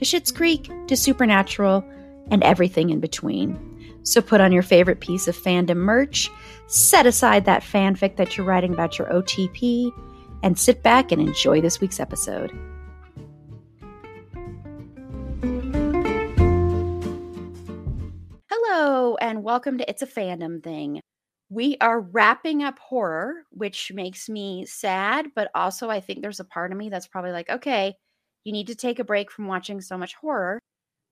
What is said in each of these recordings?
to Schitt's Creek to Supernatural and everything in between. So put on your favorite piece of fandom merch, set aside that fanfic that you're writing about your OTP, and sit back and enjoy this week's episode. Hello, and welcome to It's a Fandom Thing. We are wrapping up horror, which makes me sad, but also I think there's a part of me that's probably like, okay, you need to take a break from watching so much horror.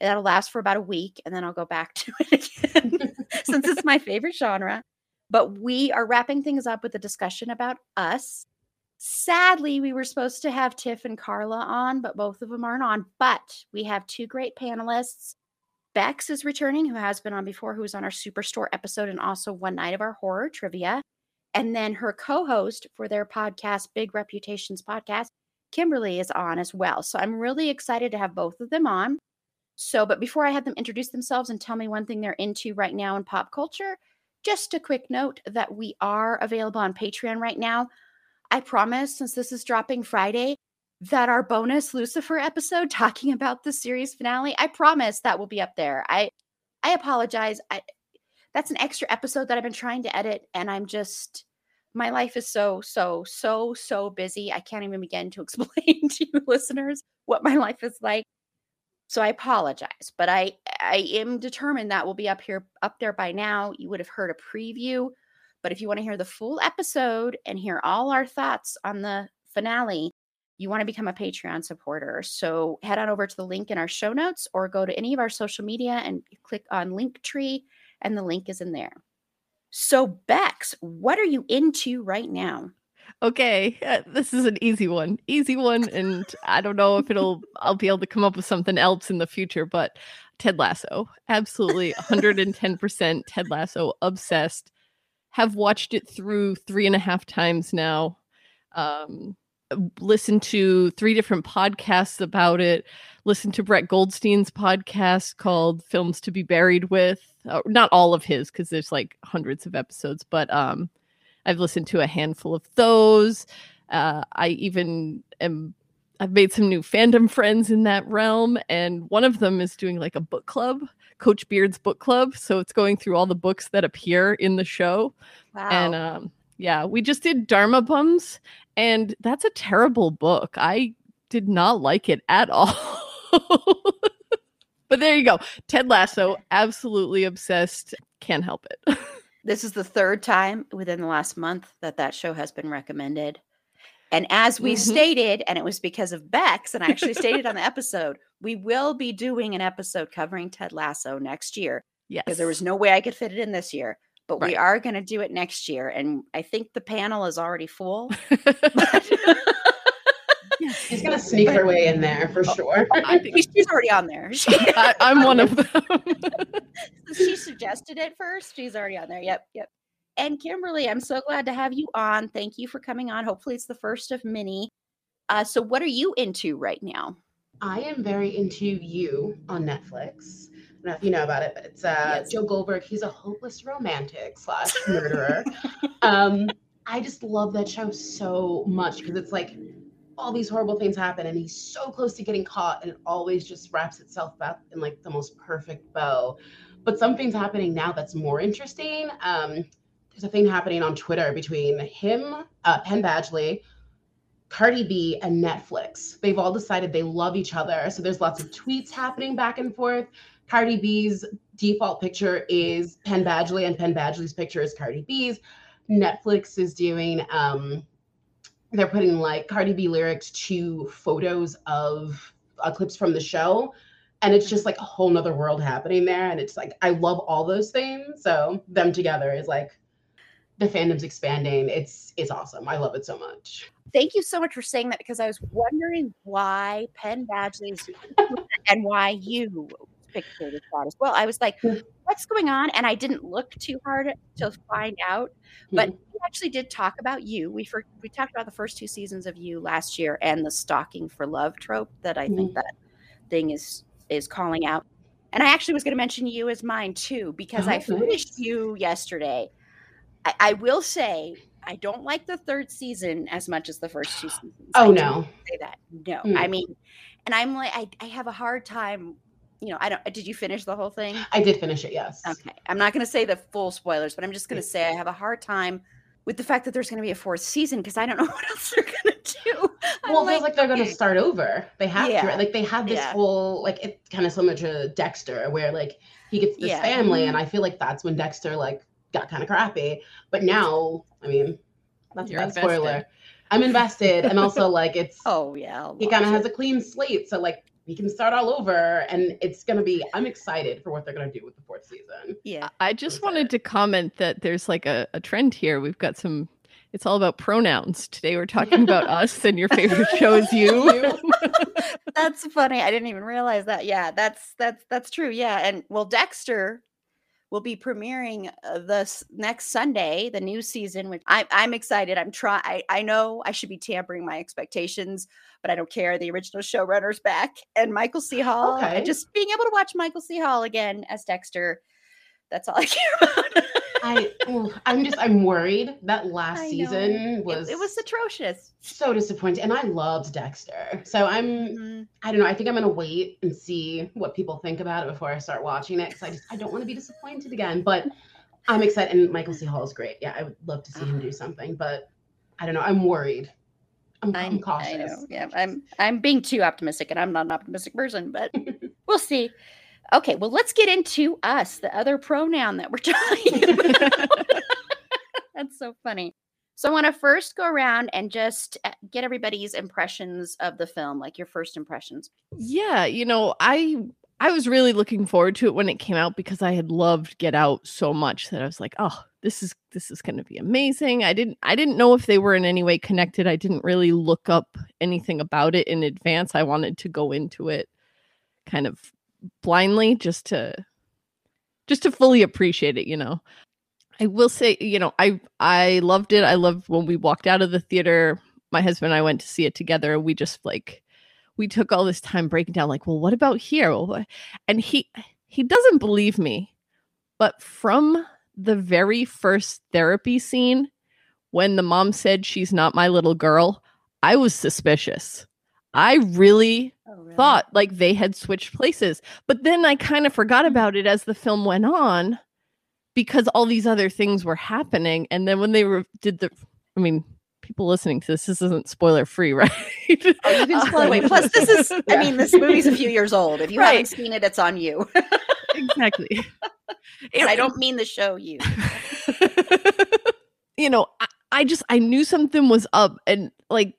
That'll last for about a week, and then I'll go back to it again since it's my favorite genre. But we are wrapping things up with a discussion about us. Sadly, we were supposed to have Tiff and Carla on, but both of them aren't on. But we have two great panelists Bex is returning, who has been on before, who was on our Superstore episode and also one night of our horror trivia. And then her co host for their podcast, Big Reputations Podcast, Kimberly, is on as well. So I'm really excited to have both of them on. So, but before I have them introduce themselves and tell me one thing they're into right now in pop culture, just a quick note that we are available on Patreon right now. I promise, since this is dropping Friday, that our bonus Lucifer episode talking about the series finale, I promise that will be up there. I I apologize. I that's an extra episode that I've been trying to edit and I'm just my life is so so so so busy. I can't even begin to explain to you listeners what my life is like. So I apologize, but I I am determined that will be up here up there by now. You would have heard a preview, but if you want to hear the full episode and hear all our thoughts on the finale, you want to become a Patreon supporter. So head on over to the link in our show notes or go to any of our social media and click on Linktree, and the link is in there. So, Bex, what are you into right now? Okay, uh, this is an easy one. Easy one. And I don't know if it'll, I'll be able to come up with something else in the future, but Ted Lasso, absolutely 110% Ted Lasso obsessed. Have watched it through three and a half times now. Um, listened to three different podcasts about it. Listened to Brett Goldstein's podcast called Films to Be Buried with. Uh, not all of his, because there's like hundreds of episodes, but um, I've listened to a handful of those. Uh, I even am. I've made some new fandom friends in that realm, and one of them is doing like a book club, Coach Beard's book club. So it's going through all the books that appear in the show. Wow. And um, yeah, we just did Dharma Bums, and that's a terrible book. I did not like it at all. but there you go. Ted Lasso, absolutely obsessed. Can't help it. This is the third time within the last month that that show has been recommended. And as we Mhm. stated, and it was because of Bex, and I actually stated on the episode, we will be doing an episode covering Ted Lasso next year yes. because there was no way I could fit it in this year. But we are going to do it next year. And I think the panel is already full. She's gonna sneak her way in there for sure. I think She's already on there. She, I, I'm one of them. she suggested it first. She's already on there. Yep, yep. And Kimberly, I'm so glad to have you on. Thank you for coming on. Hopefully, it's the first of many. Uh, so, what are you into right now? I am very into you on Netflix. Know if you know about it, but it's uh, Yes. Joe Goldberg. He's a hopeless romantic slash murderer. um, I just love that show so much because it's like all these horrible things happen, and he's so close to getting caught, and it always just wraps itself up in like the most perfect bow. But something's happening now that's more interesting. Um, there's a thing happening on Twitter between him, uh, Penn Badgley, Cardi B, and Netflix. They've all decided they love each other. So there's lots of tweets happening back and forth. Cardi B's default picture is Penn Badgley, and Penn Badgley's picture is Cardi B's. Netflix is doing um they're putting like Cardi B lyrics to photos of uh, clips from the show. And it's just like a whole nother world happening there. And it's like I love all those things. So them together is like the fandom's expanding. It's it's awesome. I love it so much. Thank you so much for saying that because I was wondering why Penn Badgley's and why you as well. I was like, what's going on? And I didn't look too hard to find out. But Mhm. we actually did talk about you. We for, we talked about the first two seasons of you last year and the stalking for love trope that I think Mhm. that thing is is calling out. And I actually was going to mention you as mine too because Oh, I finished nice. you yesterday. I, I will say I don't like the third season as much as the first two seasons. Oh no. say that. No, Hmm. I mean, and I'm like, I, I have a hard time. You know, I don't. Did you finish the whole thing? I did finish it, yes. Okay, I'm not going to say the full spoilers, but I'm just going to say I have a hard time with the fact that there's going to be a fourth season because I don't know what else they're going to do. I'm Well, it feels like they're gonna start over. They have Yeah. to. Like they have this Yeah. whole like it's kind of similar to Dexter, where like he gets this Yeah. family, and mm-hmm. I feel like that's when Dexter like got kind of crappy. But now, I mean, that's You're a spoiler. I'm invested, and also like it's Oh yeah, I'll he kind of has a clean slate, so like he can start all over, and it's gonna be. I'm excited for what they're gonna do with the fourth season. yeah. I just wanted to comment that there's like a, a trend here. We've got some. It's all about pronouns. Today we're talking about us, and your favorite show is you. That's funny. I didn't even realize that. Yeah, that's that's that's true. Yeah, and well, Dexter will be premiering uh, this next Sunday, the new season. Which I, I'm excited. I'm trying. I know I should be tampering my expectations, but I don't care. The original showrunner's back, and Michael C. Hall. and Okay. Just being able to watch Michael C. Hall again as Dexter. That's all I care about. I, ooh, I'm just, I'm worried. That last I season It- was it, was atrocious. so disappointing, and I loved Dexter. So I'm, Mhm. I don't know. I think I'm gonna wait and see what people think about it before I start watching it because I just, I don't want to be disappointed again. But I'm excited, and Michael C. Hall is great. Yeah, I would love to see him do something, but I don't know. I'm worried. I'm, I'm, I'm, cautious. I know. Yeah, I'm I'm being too optimistic, and I'm not an optimistic person, but we'll see. Okay, well, let's get into us, the other pronoun that we're talking about. That's so funny. So I want to first go around and just uh, get everybody's impressions of the film, like your first impressions. Yeah, you know, I I was really looking forward to it when it came out because I had loved Get Out so much that I was like, "Oh, this is this is going to be amazing." I didn't I didn't know if they were in any way connected. I didn't really look up anything about it in advance. I wanted to go into it kind of blindly just to just to fully appreciate it, you know. I will say, you know, I I loved it. I loved when we walked out of the theater. My husband and I went to see it together. We just like we took all this time breaking down like, well, what about here? Well? And he he doesn't believe me. But from the very first therapy scene when the mom said she's not my little girl, I was suspicious. I really Oh, thought like they had switched places. But then I kind of forgot hmm. about it as the film went on because all these other things were happening. And then when they were did the I mean, people listening to this, this isn't spoiler free, right? Oh, you can spoil away. Plus, this is, I mean, this movie's a few years old. If you Right. haven't seen it, it's on you. exactly. and I don't mean the show you. you know, I, I just I knew something was up, and like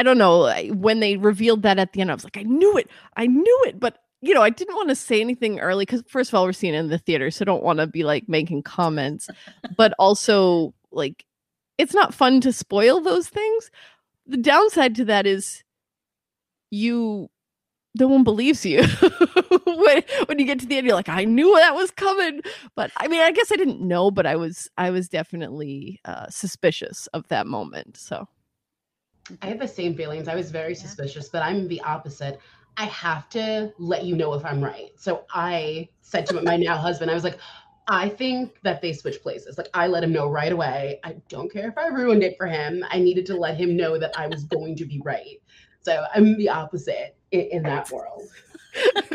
I don't know when they revealed that at the end, I was like, I knew it, I knew it, but you know, I didn't want to say anything early because first of all, we're seeing it in the theater, so I don't want to be like making comments, but also like it's not fun to spoil those things. The downside to that is you no one believes you. When, when you get to the end you're like i knew that was coming. But i mean i guess i didn't know but i was i was definitely uh suspicious of that moment so I have the same feelings. I was very Yeah. suspicious, but I'm the opposite. I have to let you know if I'm right. So I said to my now husband, I was like, I think that they switched places. Like I let him know right away. I don't care if I ruined it for him. I needed to let him know that I was going to be right. So I'm the opposite in, in that world.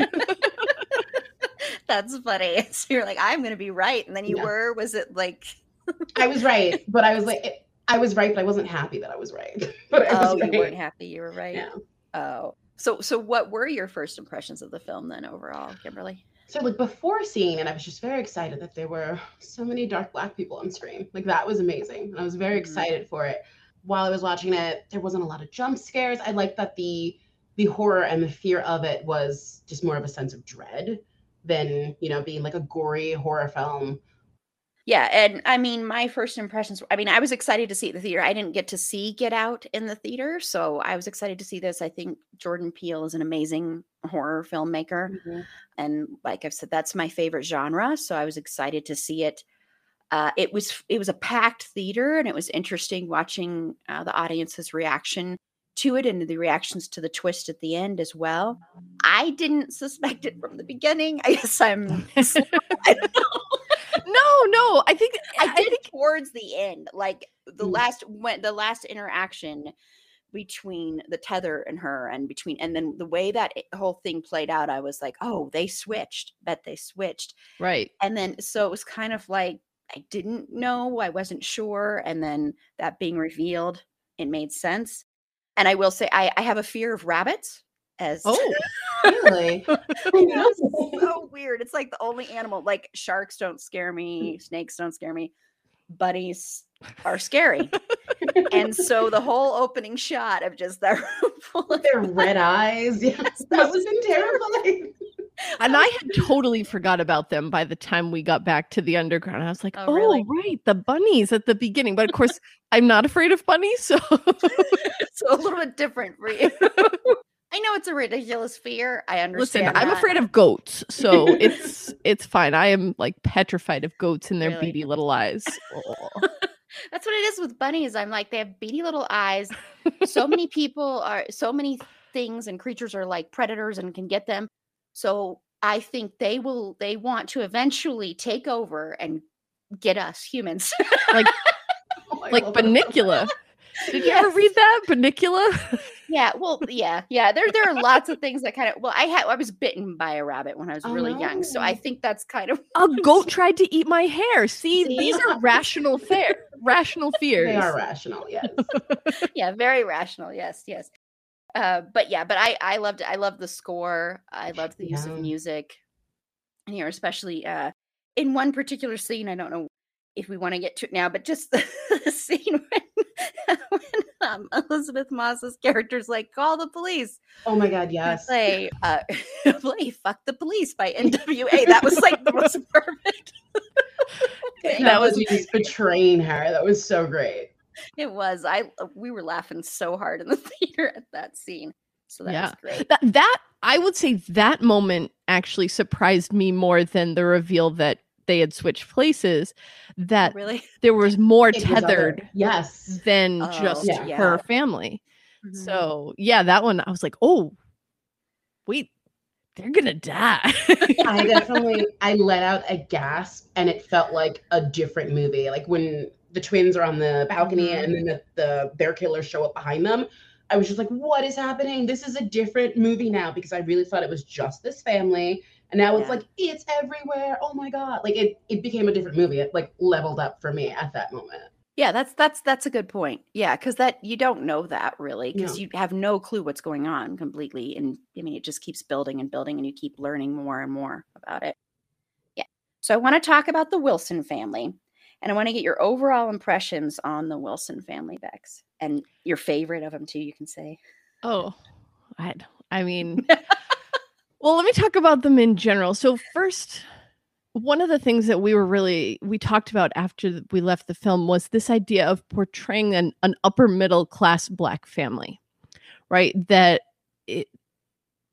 That's funny. So you're like, I'm going to be right. And then you Yeah. were, was it like, I was right, but I was like, I was right, but I wasn't happy that I was right. But I oh, right. you weren't happy. You were right. Yeah. Oh, so, so what were your first impressions of the film then overall, Kimberly? So like before seeing it, I was just very excited that there were so many dark black people on screen. Like that was amazing. And I was very Mhm. excited for it. While I was watching it, there wasn't a lot of jump scares. I liked that the the horror and the fear of it was just more of a sense of dread than, you know, being like a gory horror film. Yeah, and I mean, my first impressions. I mean, I was excited to see the theater. I didn't get to see Get Out in the theater, so I was excited to see this. I think Jordan Peele is an amazing horror filmmaker, and like I've said, that's my favorite genre. So I was excited to see it. Uh, it was it was a packed theater, and it was interesting watching uh, the audience's reaction to it and the reactions to the twist at the end as well. I didn't suspect it from the beginning. I guess I'm. I don't know. No, no. I think I, I, think towards the end, like the Mm. last when the last interaction between the tether and her, and between and then the way that it- whole thing played out, I was like, oh, they switched. Bet they switched. right. And then so it was kind of like I didn't know, I wasn't sure, and then that being revealed, it made sense. And I will say, I, I have a fear of rabbits. As Oh, Really? it's so weird. It's like the only animal. Like sharks don't scare me, snakes don't scare me, bunnies are scary. and so the whole opening shot of just that room full of Their red eyes. Yes, that was terrifying. and oh I had totally forgot about them by the time we got back to the underground. I was like, Oh, oh, really? right, the bunnies at the beginning. But of course, I'm not afraid of bunnies, so so a little bit different for you. I know it's a ridiculous fear. I understand. listen, understand. I'm that. afraid of goats, so it's it's fine. I am like petrified of goats and their Really? beady little eyes. Oh. That's what it is with bunnies. I'm like, they have beady little eyes. So many people are, so many things and creatures are like predators and can get them. So I think they will, they want to eventually take over and get us humans. Oh my like God. Bunnicula. Did you ever read that Bunnicula? yeah. Well, yeah. Yeah. There, there are lots of things that kind of, well, I had, I was bitten by a rabbit when I was Oh, really young. So I think that's kind of, A goat tried to eat my hair. See, See? these are rational fear. rational fears. They are rational, yes. yeah, very rational. Yes. Yes. Uh, but yeah, but I, I loved, I loved the score. I loved the use of music and here, especially, uh, in one particular scene. I don't know if we want to get to it now, but just the, the scene when, when um, Elisabeth Moss's character's like, call the police. Oh my God, yes. Play, uh, play "Fuck the Police" by NWA. That was like the most perfect. That was just betraying her. That was so great. It was. I we were laughing so hard in the theater at that scene. So that Yeah. was great. That that I would say that moment actually surprised me more than the reveal that they had switched places. That really. there was more It was tethered Yes. than Oh, just yeah. her family. Mhm. So yeah, that one I was like, oh, wait, they're gonna die. I definitely I let out a gasp and it felt like a different movie. Like when the twins are on the balcony Mhm. and then the, the bear killers show up behind them. I was just like, what is happening? This is a different movie now because I really thought it was just this family. And now it's Yeah. like it's everywhere. Oh my god. Like it it became a different movie. It like leveled up for me at that moment. Yeah, that's that's that's a good point. Yeah, because that you don't know that really because No. you have no clue what's going on completely, and I mean it just keeps building and building, and you keep learning more and more about it. Yeah. So I want to talk about the Wilson family, and I want to get your overall impressions on the Wilson family, Bex, and your favorite of them too. You can say. Oh, I, I mean, well, let me talk about them in general. So, first, one of the things that we were really we talked about after we left the film was this idea of portraying an, an upper middle class black family, right? That it,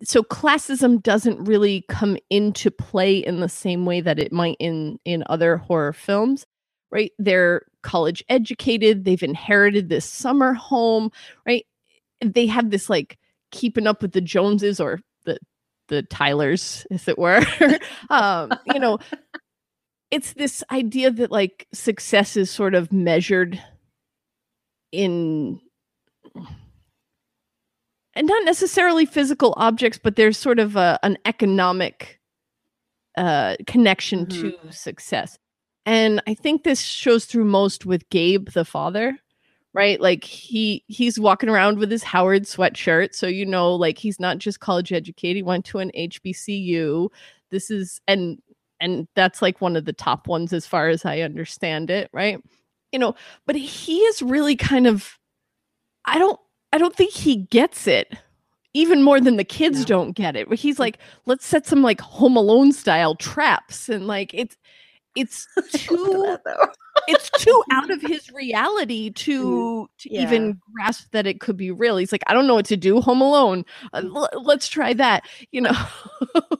so classism doesn't really come into play in the same way that it might in in other horror films right they're college educated they've inherited this summer home right they have this like keeping up with the Joneses or the Tylers, as it were. um, you know, it's this idea that like success is sort of measured in and not necessarily physical objects, but there's sort of a, an economic uh, connection Mhm. to success. And I think this shows through most with Gabe, the father, right? Like he he's walking around with his Howard sweatshirt, so you know, like he's not just college educated. He went to an HBCU. This is and and that's like one of the top ones as far as I understand it, right? You know, but he is really kind of I don't I don't think he gets it even more than the kids no. don't get it. But he's mm. like, let's set some like Home Alone style traps, and like it's it's too it's too out of his reality to to yeah. even grasp that it could be real. He's like, I don't know what to do. Home Alone. Uh, mm. l- let's try that. You know,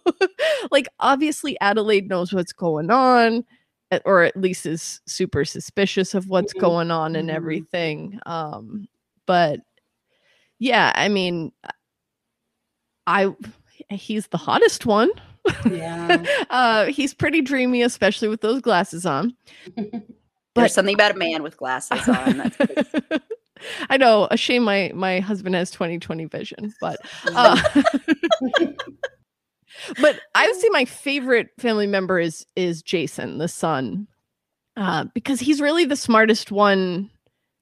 like obviously Adelaide knows what's going on, or at least is super suspicious of what's mm-hmm. going on and mm-hmm. everything. Um, but yeah, I mean, I he's the hottest one. Yeah. uh, he's pretty dreamy, especially with those glasses on. But There's something about a man with glasses on. I know. A shame my my husband has 2020 vision, but uh, but I would say my favorite family member is is Jason, the son, uh, because he's really the smartest one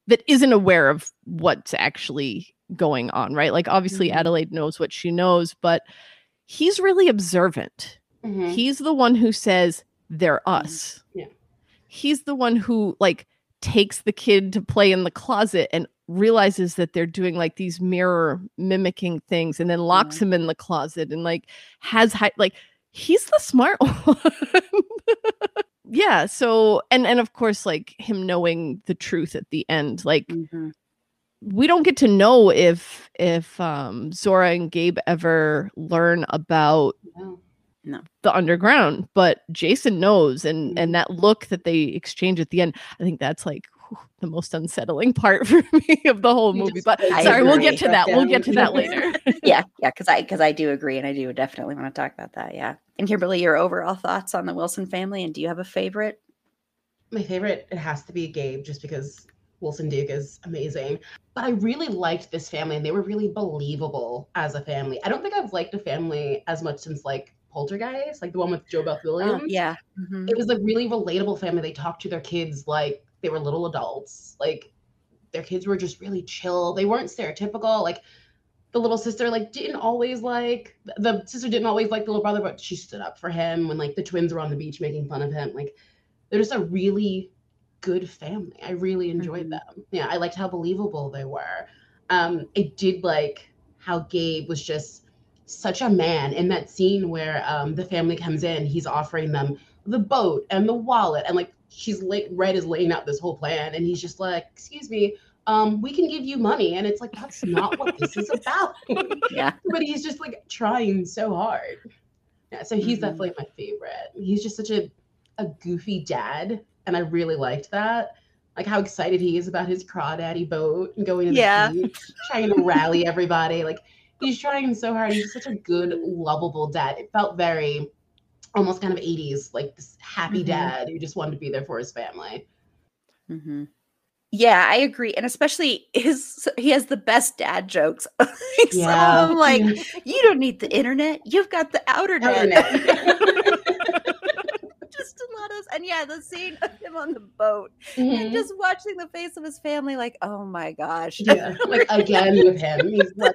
that isn't aware of what's actually going on, right? Like obviously mm-hmm. Adelaide knows what she knows, but he's really observant. Mm-hmm. He's the one who says they're mm-hmm. us. Yeah. He's the one who like takes the kid to play in the closet and realizes that they're doing like these mirror mimicking things and then locks mm-hmm. him in the closet and like has high like he's the smart one. yeah, so and and of course like him knowing the truth at the end like mm-hmm we don't get to know if if um Zora and Gabe ever learn about no. no. the underground, but Jason knows and mm-hmm. and that look that they exchange at the end, I think that's like whew, the most unsettling part for me of the whole movie. But I sorry, agree. we'll get to that. We'll get to that later. yeah, yeah, because I because I do agree and I do definitely want to talk about that. Yeah. And Kimberly, your overall thoughts on the Wilson family and do you have a favorite? My favorite, it has to be Gabe, just because Winston Duke is amazing. But I really liked this family and they were really believable as a family. I don't think I've liked a family as much since like Poltergeist, like the one with JoBeth oh, Williams. yeah. Mm-hmm. It was a really relatable family. They talked to their kids like they were little adults. Like their kids were just really chill. They weren't stereotypical. Like the little sister like didn't always like the sister didn't always like the little brother, but she stood up for him when like the twins were on the beach making fun of him. Like they're just a really good family. I really enjoyed mm-hmm. them. Yeah, I liked how believable they were. Um, I did like how Gabe was just such a man in that scene where um, the family comes in, he's offering them the boat and the wallet, and like she's like Red is laying out this whole plan, and he's just like, "Excuse me, um, we can give you money," and it's like that's not what this is about. yeah, but he's just like trying so hard. Yeah, so he's mm-hmm. definitely my favorite. He's just such a a goofy dad and I really liked that. Like how excited he is about his crawdaddy boat and going to yeah. the beach, trying to rally everybody. Like he's trying so hard. He's such a good, lovable dad. It felt very almost kind of 80s, like this happy mm-hmm. dad who just wanted to be there for his family. Mm-hmm. Yeah, I agree, and especially his he has the best dad jokes. yeah. I'm like, you don't need the internet; you've got the outer net. And yeah, the scene of him on the boat mm-hmm. and just watching the face of his family, like, oh my gosh. Yeah, like again with him. He's like,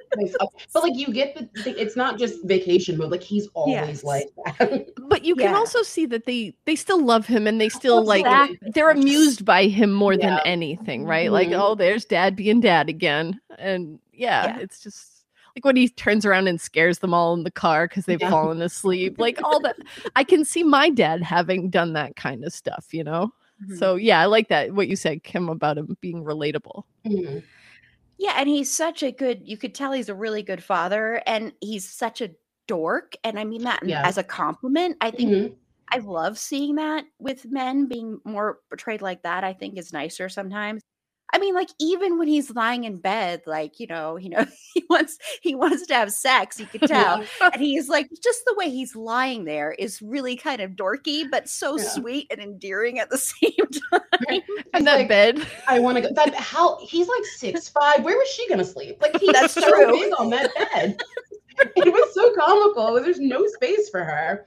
but like you get the, it's not just vacation mode. Like he's always yes. like that. But you can yeah. also see that they they still love him and they still exactly. like they're amused by him more yeah. than anything, right? Mm-hmm. Like, oh, there's dad being dad again. And yeah, yeah. it's just like when he turns around and scares them all in the car because they've yeah. fallen asleep like all that i can see my dad having done that kind of stuff you know mm-hmm. so yeah i like that what you said kim about him being relatable mm-hmm. yeah and he's such a good you could tell he's a really good father and he's such a dork and i mean that yeah. as a compliment i think mm-hmm. i love seeing that with men being more portrayed like that i think is nicer sometimes I mean, like even when he's lying in bed, like you know, you know, he wants he wants to have sex. You can tell, and he's like just the way he's lying there is really kind of dorky, but so yeah. sweet and endearing at the same time. And that like, bed, I want to go. That how he's like six five. Where was she gonna sleep? Like he's That's so true. big on that bed. it was so comical. There's no space for her.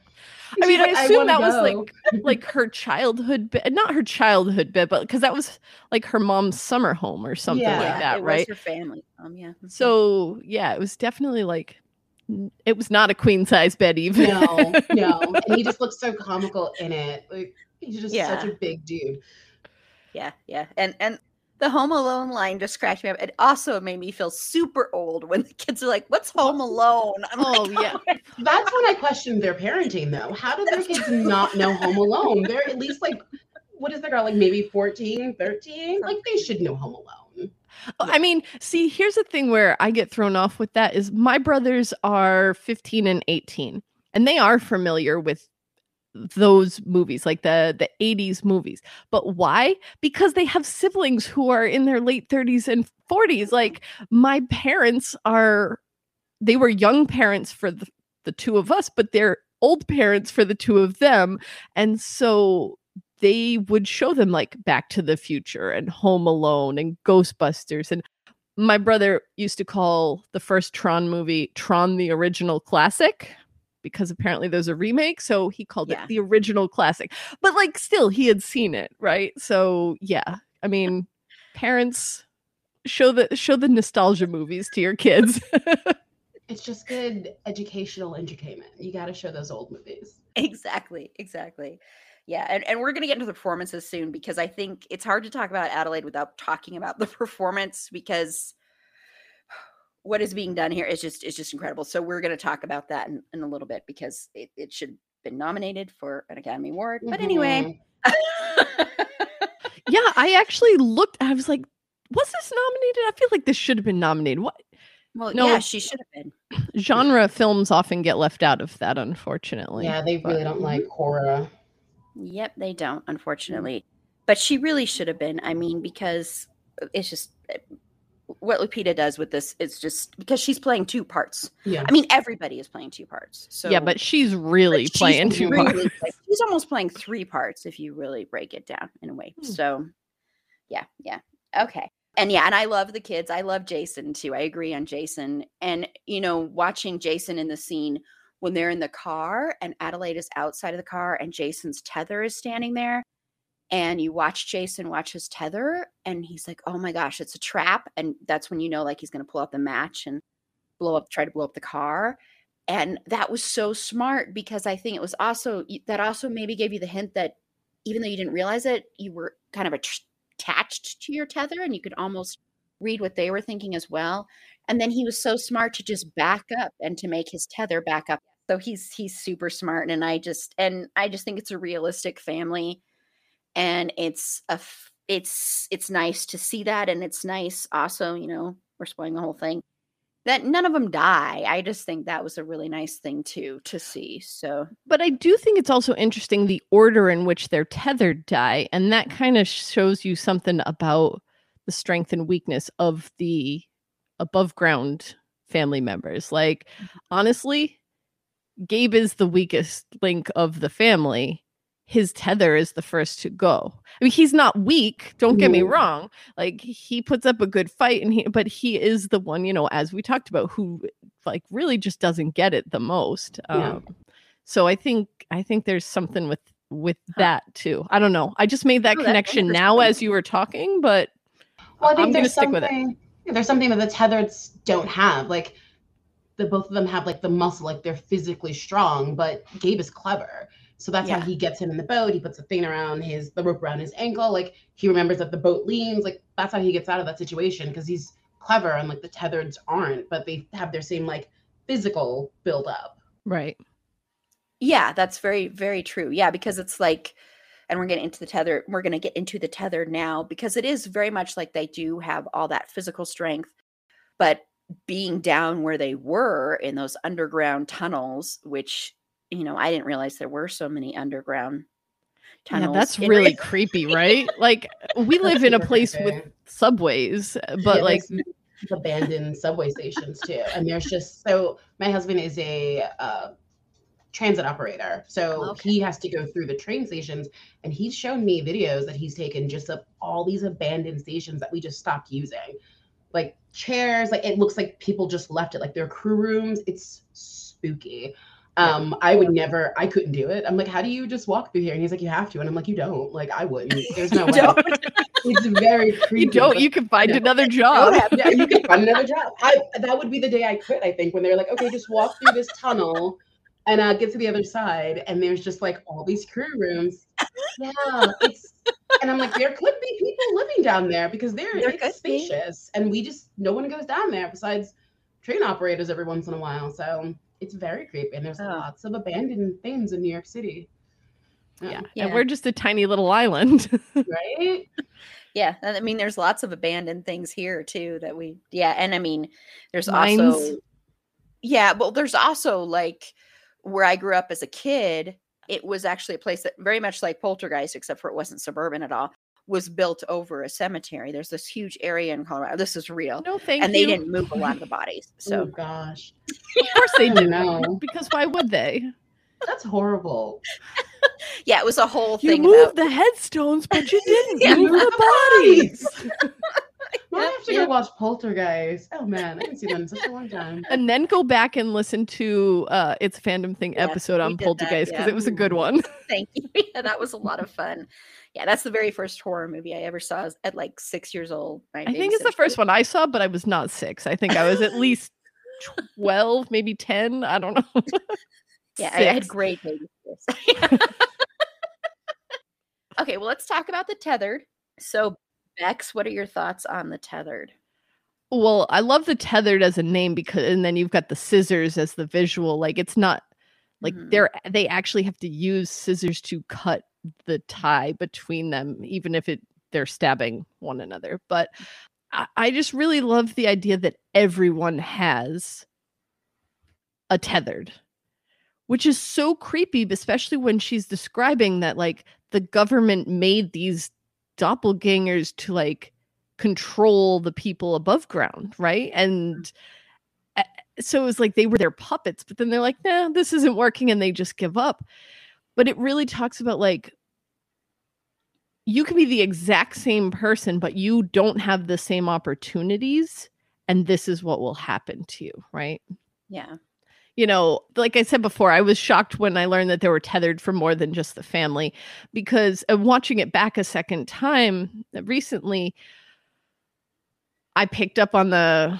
I mean, She's I assume wanna that was like like her childhood bit, not her childhood bit, but because that was like her mom's summer home or something Yeah. like that, it right? was her family. Um, yeah. mhm. So yeah, it was definitely like it was not a queen size bed even. no, no. And he just looks so comical in it. Like he's just Yeah. such a big dude. Yeah, yeah. And and the Home Alone line just cracked me up. It also made me feel super old when the kids are like, "What's Home Alone?" I'm Oh, like, yeah. That's when I questioned their parenting though. How do their kids not know Home Alone? They're at least like what is the girl like maybe 14, 13? Like they should know Home Alone. Oh, I mean, see, here's the thing where I get thrown off with that is my brothers are 15 and 18 and they are familiar with those movies like the the 80s movies. But why? Because they have siblings who are in their late 30s and 40s like my parents are they were young parents for the, the two of us but they're old parents for the two of them. And so they would show them like back to the future and home alone and ghostbusters. And my brother used to call the first tron movie tron the original classic because apparently there's a remake so he called Yeah. it the original classic but like still he had seen it right so yeah i mean parents show the show the nostalgia movies to your kids It's just good educational entertainment. You got to show those old movies. exactly, exactly. Yeah, and, and we're gonna get into the performances soon because I think it's hard to talk about Adelaide without talking about the performance because what is being done here is just is just incredible. So we're gonna talk about that in, in a little bit because it, it should have been nominated for an Academy Award. But anyway. Mm-hmm. yeah i actually looked i was like was this nominated i feel like this should have been nominated what well, No. yeah, she should have been. genre films often get left out of that unfortunately yeah, they really don't like mm-hmm. horror. Yep, they don't, mm. unfortunately. But she really should have been. I mean, because uh, it's just eh, what Lupita does with this is just because she's playing two parts. Yeah. I mean, everybody is playing two parts. So yeah but she's but really she's playing too really hard play- she's almost playing three parts if you really break it down in a way. Hmm. So, yeah, yeah, okay. And yeah, and I love the kids. I love Jason too. I agree on Jason. And you know, watching Jason in the scene when they're in the car and Adelaide is outside of the car and Jason's tether is standing there. And you watch Jason watch his tether and he's like, oh my gosh, it's a trap. And that's when you know, like, he's going to pull out the match and blow up, try to blow up the car. And that was so smart because I think it was also, that also maybe gave you the hint that even though you didn't realize it, you were kind of attached to your tether and you could almost read what they were thinking as well. And then he was so smart to just back up and to make his tether back up. So he's he's super smart and I just and I just think it's a realistic family and it's a it's it's nice to see that and it's nice also, you know, we're spoiling the whole thing that none of them die. I just think that was a really nice thing too to see. So but I do think it's also interesting the order in which they're tethered die, and that kind of shows you something about the strength and weakness of the above ground family members. Like, mm-hmm. honestly, Gabe is the weakest link of the family. His tether is the first to go. I mean, he's not weak. Don't get me wrong. Like he puts up a good fight, and he, but he is the one, you know, as we talked about, who like really just doesn't get it the most. Yeah. Um, so I think I think there's something with with that too. I don't know. I just made that Oh, connection now as you were talking, but Well, I think I'm there's stick with it. something. There's something that the tethereds don't have. Like the both of them have like the muscle, like they're physically strong, but Gabe is clever. So that's Yeah. how he gets him in the boat. He puts a thing around his the rope around his ankle. Like he remembers that the boat leans. Like that's how he gets out of that situation because he's clever and like the tethereds aren't, but they have their same like physical build up. right. Yeah, that's very, very true. Yeah, because it's like, and we're getting into the tether, we're going to get into the tether now because it is very much like they do have all that physical strength, but being down where they were in those underground tunnels, which, you know, I didn't realize there were so many underground tunnels. Yeah, that's really real- creepy, right? Like we live in a place with subways, but Yeah, like abandoned subway stations too and there's just so my husband is a uh, transit operator so Okay. he has to go through the train stations and he's shown me videos that he's taken just of all these abandoned stations that we just stopped using like chairs like it looks like people just left it like their crew rooms it's spooky Um, I would never, I couldn't do it. I'm like, how do you just walk through here? And he's like, you have to. And I'm like, you don't. Like, I wouldn't. There's no way. it's very creepy. You don't. You can find Yeah. another job. yeah, you can find another job. I that would be the day I quit. I think when they're like, okay, just walk through this tunnel and uh, get to the other side, and there's just like all these crew rooms. Yeah, it's and I'm like, there could be people living down there because there, There it's could be. spacious, and we just no one goes down there besides train operators every once in a while. So it's very creepy, and there's Oh. lots of abandoned things in New York City. Yeah. Um, yeah. And we're just a tiny little island. right. Yeah, I mean, there's lots of abandoned things here too that we. Yeah, and I mean, there's Mines. also. Yeah, well, there's also like where I grew up as a kid. It was actually a place that very much like Poltergeist, except for it wasn't suburban at all. Was built over a cemetery. There's this huge area in Colorado. This is real, no, thank and you. And they didn't move a lot of the bodies. oh So gosh, Of course they didn't. know. Because why would they? that's horrible. yeah, it was a whole thing. You moved about the headstones, but you didn't Yeah. move the bodies. Now I Yep, have to yep. go watch Poltergeist. Oh man, I haven't seen that in such a long time. And then go back and listen to uh it's a fandom thing Yes, episode on Poltergeist because yeah. it was a good one. Thank you. Yeah, that was a lot of fun. Yeah, that's the very first horror movie I ever saw at like six years old. I think it's the first one I saw, but I was not six. I think I was at least twelve, maybe ten. I don't know. Yeah, I had great okay, well, let's talk about the tethered. So, Bex, what are your thoughts on the tethered? Well, I love the tethered as a name because, and then you've got the scissors as the visual. Like it's not like Mhm. they're they actually have to use scissors to cut the tie between them, even if it they're stabbing one another. But I, I just really love the idea that everyone has a tethered, which is so creepy, especially when she's describing that like the government made these doppelgangers to like control the people above ground, right? And uh, so it was like they were their puppets, but then they're like, nah, this isn't working, and they just give up. But it really talks about like you can be the exact same person, but you don't have the same opportunities, and this is what will happen to you, right? Yeah. you know, like I said before, I was shocked when I learned that they were tethered for more than just the family because uh, watching it back a second time uh, recently, I picked up on the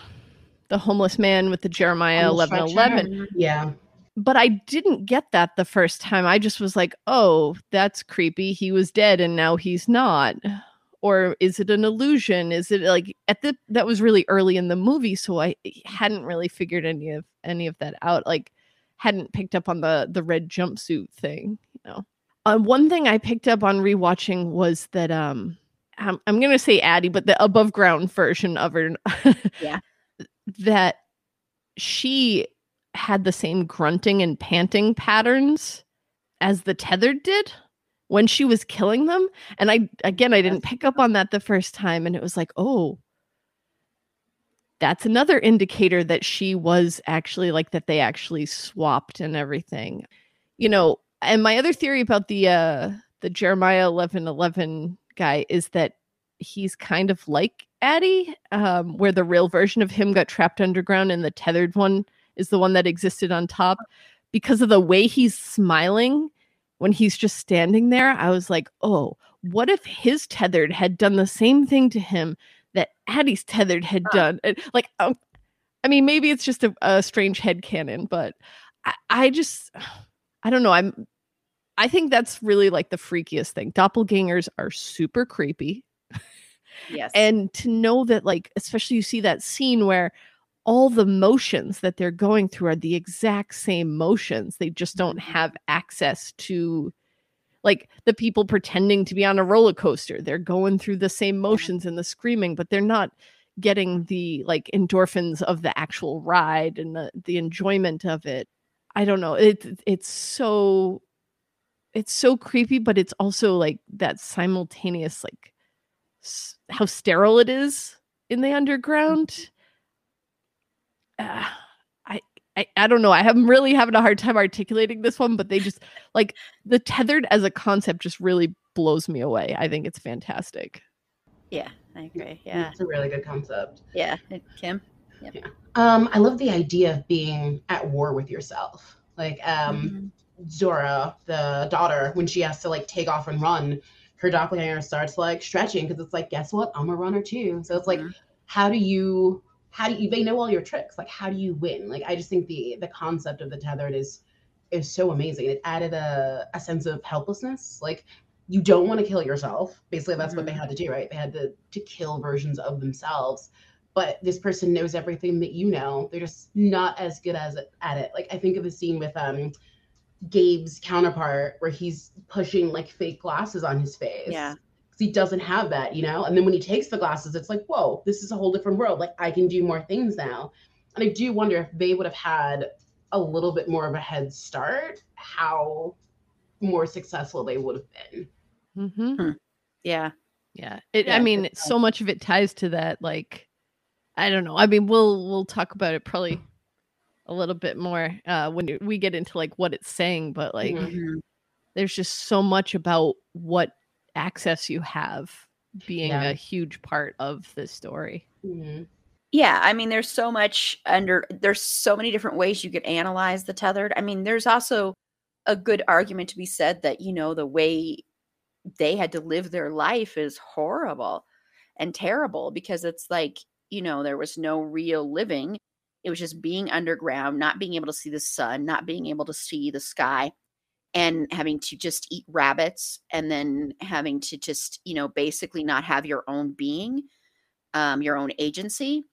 the homeless man with the Jeremiah On the eleven eleven, Yeah. But I didn't get that the first time. I just was like, "Oh, that's creepy. He was dead and now he's not." Or is it an illusion? Is it like at the that was really early in the movie, so I hadn't really figured any of any of that out. Like hadn't picked up on the the red jumpsuit thing, you know. Uh, one thing I picked up on rewatching was that um I'm, I'm gonna say Addie, but the above ground version of her, Yeah. that she had the same grunting and panting patterns as the tethered did when she was killing them. And I, again, I didn't pick up on that the first time. And it was like, oh, that's another indicator that she was actually like that they actually swapped and everything. You know, and my other theory about the, uh, the Jeremiah 1111 guy is that he's kind of like Addie, um, where the real version of him got trapped underground and the tethered one is the one that existed on top because of the way he's smiling when he's just standing there. I was like, oh, what if his tethered had done the same thing to him that Addie's tethered had Huh. done? And, like, um, I mean, maybe it's just a, a strange head canon, but I, I just, I don't know. I'm, I think that's really like the freakiest thing. Doppelgangers are super creepy Yes. and to know that like especially you see that scene where all the motions that they're going through are the exact same motions. They just don't Mhm. have access to like the people pretending to be on a roller coaster. They're going through the same motions and the screaming but they're not getting the like endorphins of the actual ride and the the enjoyment of it. I don't know. It it's so it's so creepy but it's also like that simultaneous like s- how sterile it is in the underground. Uh, I, I I don't know. I am really having a hard time articulating this one, but they just like the tethered as a concept just really blows me away. I think it's fantastic. yeah, I agree. Yeah. It's a really good concept. Yeah. Uh, Yeah. Um, I love the idea of being at war with yourself. Like um Mhm. Zora, the daughter, when she has to like take off and run, her doppelganger starts like stretching because it's like, guess what? I'm a runner too. So it's like, Mhm. how do you how do you they know all your tricks? Like how do you win? Like I just think the the concept of the tethered is is so amazing. It added a, a sense of helplessness. Like you don't want to kill yourself. Basically, that's what they Mhm. had to do, right? They had to to kill versions of themselves. But this person knows everything that you know. They're just not as good as at it. Like I think of the scene with um Gabe's counterpart where he's pushing like fake glasses on his face. Yeah. 'Cause he doesn't have that, you know? And then when he takes the glasses, it's like, whoa, this is a whole different world. Like I can do more things now. And I do wonder if they would have had a little bit more of a head start, how more successful they would have been. Mm-hmm. Yeah. Yeah. It, Yeah, I mean, it's, so much of it ties to that. Like, I don't know. I mean, we'll we'll talk about it probably a little bit more uh, when we get into like what it's saying. But like, Mhm. Mhm. there's just so much about what access you have being Yeah. a huge part of this story. Mhm. Yeah, I mean, there's so much under. There's so many different ways you could analyze the tethered. I mean, there's also a good argument to be said that you know the way they had to live their life is horrible and terrible because it's like you know there was no real living. It was just being underground, not being able to see the sun, not being able to see the sky, and having to just eat rabbits, and then having to just you know basically not have your own being, um, your own agency.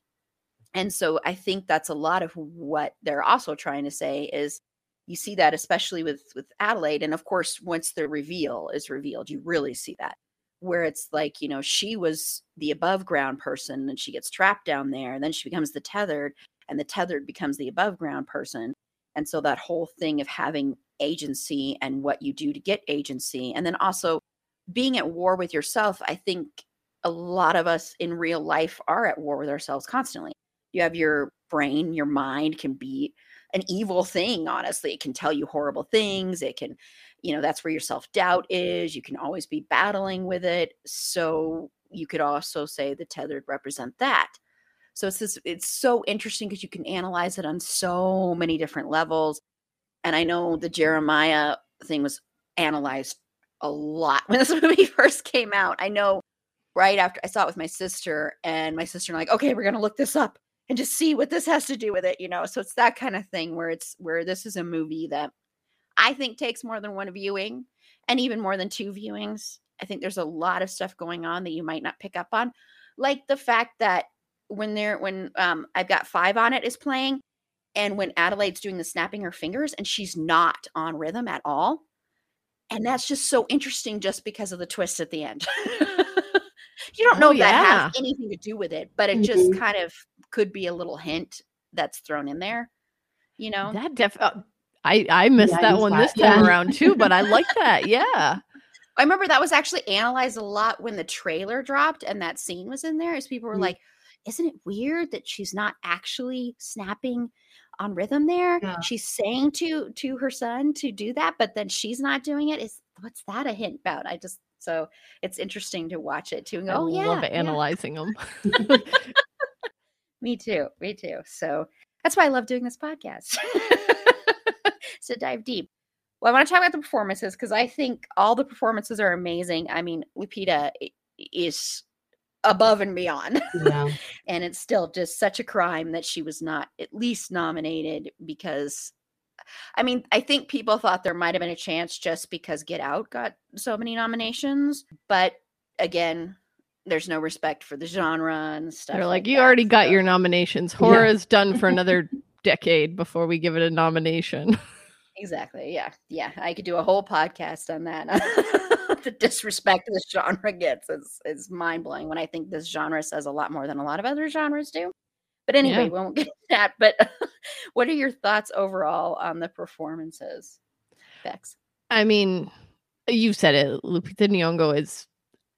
And so i think that's a lot of what they're also trying to say is you see that especially with with adelaide and of course once the reveal is revealed you really see that where it's like you know she was the above ground person and she gets trapped down there and then she becomes the tethered and the tethered becomes the above ground person. And so that whole thing of having agency and what you do to get agency. And then also being at war with yourself i think a lot of us in real life are at war with ourselves constantly. You have your brain your mind can be an evil thing honestly. It can tell you horrible things. It can you know that's where your self-doubt is. You can always be battling with it. So you could also say the tethered represent that. So it's this it's so interesting because you can analyze it on so many different levels and i know the jeremiah thing was analyzed a lot when this movie first came out. I know right after i saw it with my sister and my sister and I like okay we're to look this up and just see what this has to do with it you know? So it's that kind of thing where it's where this is a movie that i think takes more than one viewing and even more than two viewings. I think there's a lot of stuff going on that you might not pick up on. Like the fact that when they're when um i've got five on it is playing and when adelaide's doing the snapping her fingers and she's not on rhythm at all and that's just so interesting just because of the twist at the end you don't know Oh, if that yeah. has anything to do with it but it just Mhm. kind of could be a little hint that's thrown in there you know That def. uh, I I missed Yeah, that missed one that, this time yeah. around too, but I like that. Yeah. I remember that was actually analyzed a lot when the trailer dropped and that scene was in there. As people were Mhm. like, "Isn't it weird that she's not actually snapping on rhythm there? Yeah. She's saying to to her son to do that, but then she's not doing it. Is what's that a hint about?" I just so it's interesting to watch it too. And go, I oh yeah, love yeah, analyzing them. me too, me too. So that's why I love doing this podcast. to dive deep. Well, I want to talk about the performances because I think all the performances are amazing. I mean, Lupita is above and beyond. Yeah. and it's still just such a crime that she was not at least nominated because I mean, I think people thought there might have been a chance just because Get Out got so many nominations, but again, there's no respect for the genre and stuff. They're like, like you that, already got your nominations. Horror is done for another decade before we give it a nomination. Exactly. Yeah. Yeah. I could do a whole podcast on that. the disrespect this genre gets is is mind blowing when I think this genre says a lot more than a lot of other genres do. But anyway, Yeah. we won't get to that. But what are your thoughts overall on the performances, Bex? I mean, you said it. Lupita Nyong'o is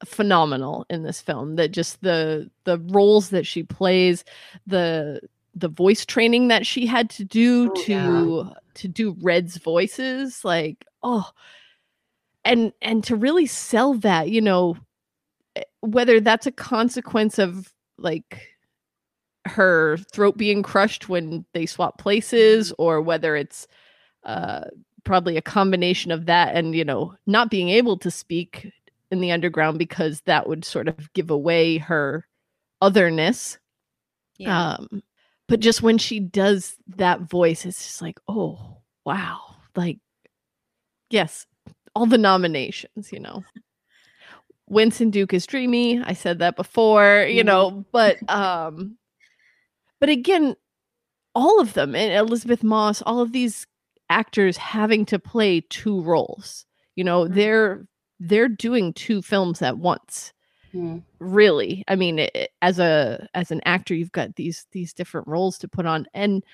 phenomenal in this film. That just the the roles that she plays, the the voice training that she had to do Oh, to yeah. to do Red's voices, like oh, and and to really sell that, you know, eh, whether that's a consequence of like her throat being crushed when they swap places or whether it's uh, probably a combination of that and you know not being able to speak in the underground because that would sort of give away her otherness. Yeah. Um, but just when she does that voice, it's just like, oh wow, like yes, all the nominations, you know. Winston Duke is dreamy. I said that before, you Mhm. know, but um but again, all of them and Elisabeth Moss, all of these actors having to play two roles. You know, Mhm. they're they're doing two films at once. Mm. Really. I mean, it- as a as an actor, you've got these these different roles to put on and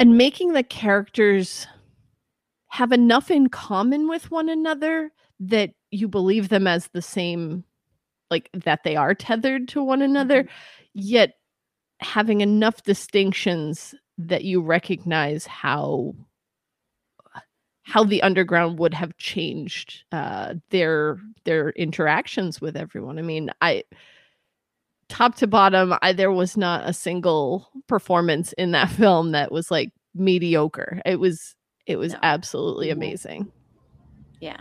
and making the characters have enough in common with one another that you believe them as the same like that they are tethered to one another yet having enough distinctions that you recognize how how the underground would have changed uh their their interactions with everyone. I mean i top to bottom i there was not a single performance in that film that was like mediocre. It was it was No. absolutely amazing Yeah.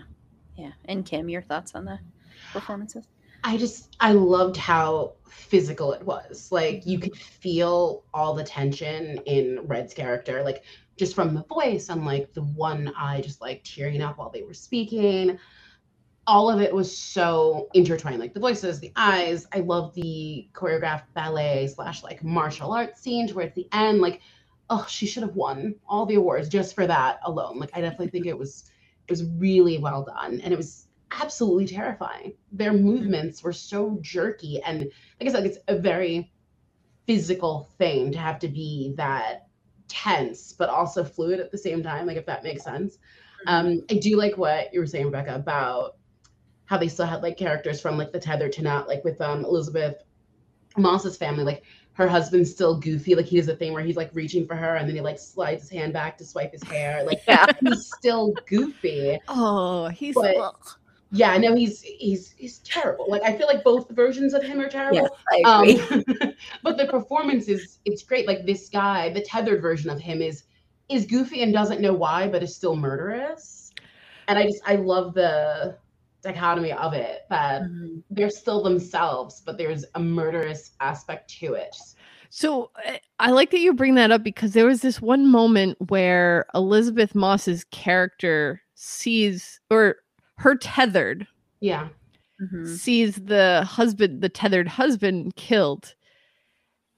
Yeah. And Kim, your thoughts on the performances? I just I loved how physical it was. Like you could feel all the tension in Red's character, like just from the voice and like the one eye just like tearing up while they were speaking. All of it was so intertwined, like the voices, the eyes. I love the choreographed ballet slash like martial arts scene where at the end, like, oh, she should have won all the awards just for that alone. Like I definitely think it was it was really well done and it was absolutely terrifying. Their movements were so jerky and like I said, it's a very physical thing to have to be that tense but also fluid at the same time, like if that makes sense. Um, I do like what you were saying, Rebecca, about how they still had like characters from like the tether to not like with um Elisabeth Moss's family, like her husband's still goofy, like he does a thing where he's like reaching for her and then he like slides his hand back to swipe his hair. Like Yeah. he's still goofy. oh he's But-. Yeah, no, he's he's he's terrible. Like I feel like both versions of him are terrible. Yes, I agree. Um, but the performance is it's great. Like this guy, the tethered version of him is is goofy and doesn't know why, but is still murderous. And I just I love the dichotomy of it that Mhm. they're still themselves, but there's a murderous aspect to it. So I- I like that you bring that up because there was this one moment where Elisabeth Moss's character sees or her tethered Yeah. Mhm. sees the husband, the tethered husband killed.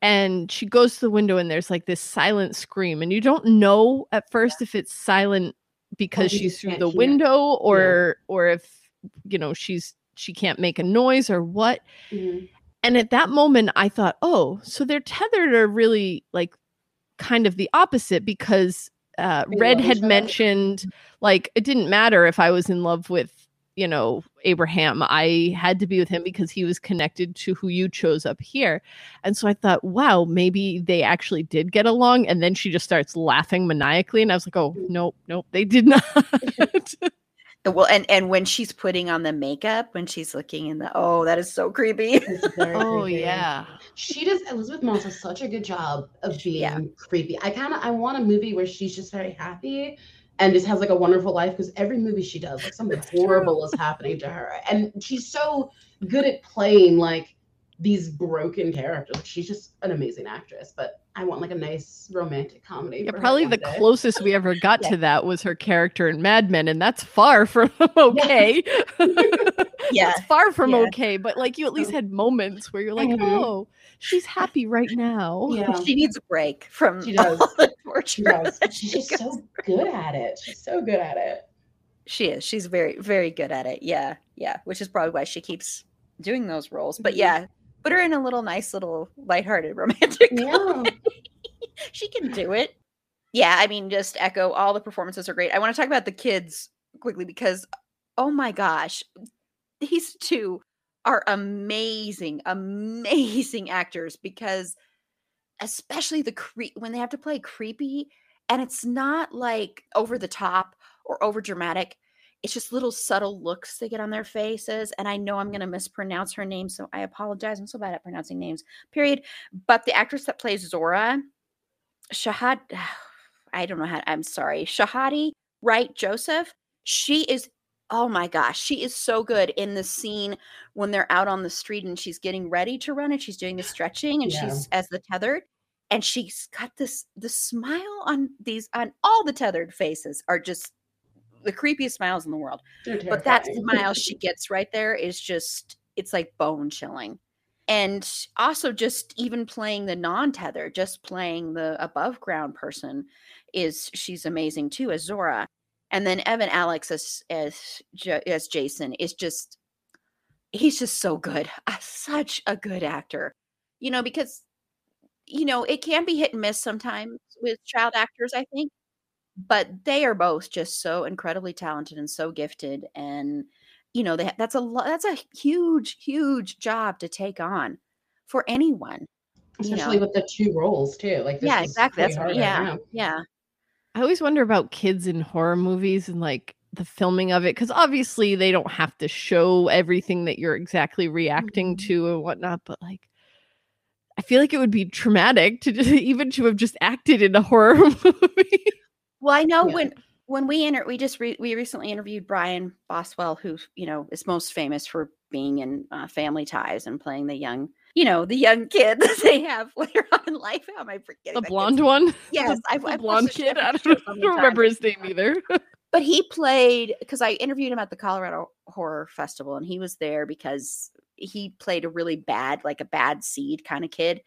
And she goes to the window and there's like this silent scream. And you don't know at first if it's silent because you she's through the hear. window or or if you know she's she can't make a noise or what. Mhm. And at that moment, I thought, oh, so they're tethered are really like kind of the opposite because uh, Red had mentioned like it didn't matter if I was in love with, you know, Abraham. I had to be with him because he was connected to who you chose up here. And so I thought, wow, maybe they actually did get along. And then she just starts laughing maniacally. And I was like, oh, nope, nope, they did not. Well, and and when she's putting on the makeup, when she's looking in the oh, that is so creepy. Oh, creepy. yeah. She does Elisabeth Moss does such a good job of being Yeah. creepy. I kind of I want a movie where she's just very happy and just has like a wonderful life because every movie she does, like something horrible is happening to her. And she's so good at playing like these broken characters. She's just an amazing actress. But I want like a nice romantic comedy. Yeah, probably the day. closest we ever got Yeah. to that was her character in Mad Men, and that's far from okay. Yeah, it's far from yeah. okay, but like you at least had moments where you're like, Mhm. oh, she's happy right now. Yeah, she needs a break from She does. all the she torture. does. She's just so good at it. She's so good at it. She is. She's very, very good at it. Yeah, yeah. Which is probably why she keeps doing those roles. But Mhm. yeah, put her in a little nice, little lighthearted romantic. Yeah. she can do it. Yeah, I mean, just echo all the performances are great. I want to talk about the kids quickly because, oh my gosh, these two are amazing, amazing actors. Because, especially the cre- when they have to play creepy, and it's not like over the top or over dramatic. It's just little subtle looks they get on their faces. And I know I'm going to mispronounce her name, so I apologize. I'm so bad at pronouncing names, period. But the actress that plays Zora, Shahad, I don't know how. I'm sorry, Shahadi Wright Joseph. She is. Oh my gosh, she is so good in the scene when they're out on the street and she's getting ready to run and she's doing the stretching and Yeah. she's as the tethered and she's got this the smile on these on all the tethered faces are just the creepiest smiles in the world. But that smile she gets right there is just it's like bone chilling. And also just even playing the non-tether just playing the above ground person is she's amazing too as zora. And then evan alex as as, as jason is just he's just so good. Ah, such a good actor. You know because you know it can be hit and miss sometimes with child actors i think but they are both just so incredibly talented and so gifted and you know they, that's a lo- that's a huge huge job to take on for anyone you especially know. with the two roles too. Like this yeah exactly that's harder, yeah yeah I always wonder about kids in horror movies and like the filming of it because obviously they don't have to show everything that you're exactly reacting Mhm. to and whatnot, but like I feel like it would be traumatic to just, even to have just acted in a horror movie. Well i know Yeah. when when we inter- we just re- we recently interviewed brian bonsall who you know is most famous for being in uh, family ties and playing the young you know the young kid that they have later on in life how am i forgetting the blonde one, Yes, the, I've- the I've blonde kid. I don't, watched it so I don't remember his name either. but he played because I interviewed him at the Colorado Horror Festival, and he was there because he played a really bad, like a bad seed kind of kid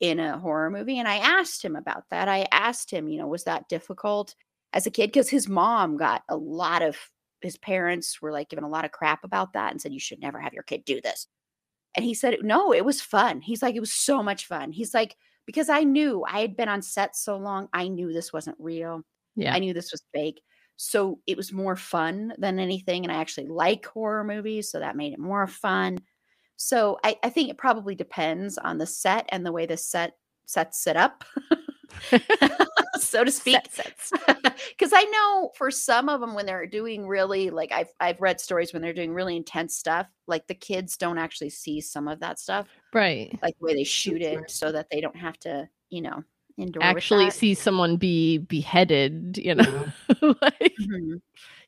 in a horror movie. And I asked him about that. I asked him, you know, was that difficult as a kid? Because his mom got a lot of his parents were like giving a lot of crap about that and said you should never have your kid do this. And he said, no, it was fun. He's like, it was so much fun. He's like, because I knew I had been on set so long, I knew this wasn't real. Yeah. I knew this was fake. So it was more fun than anything. And I actually like horror movies. So that made it more fun. So I, I think it probably depends on the set and the way the set sets it up, so to speak. Because I know for some of them, when they're doing really like I've I've read stories when they're doing really intense stuff, like the kids don't actually see some of that stuff, Right. like the way they shoot it, so that they don't have to, you know, endure. Actually see someone be beheaded, you know. Yeah. like, Mhm.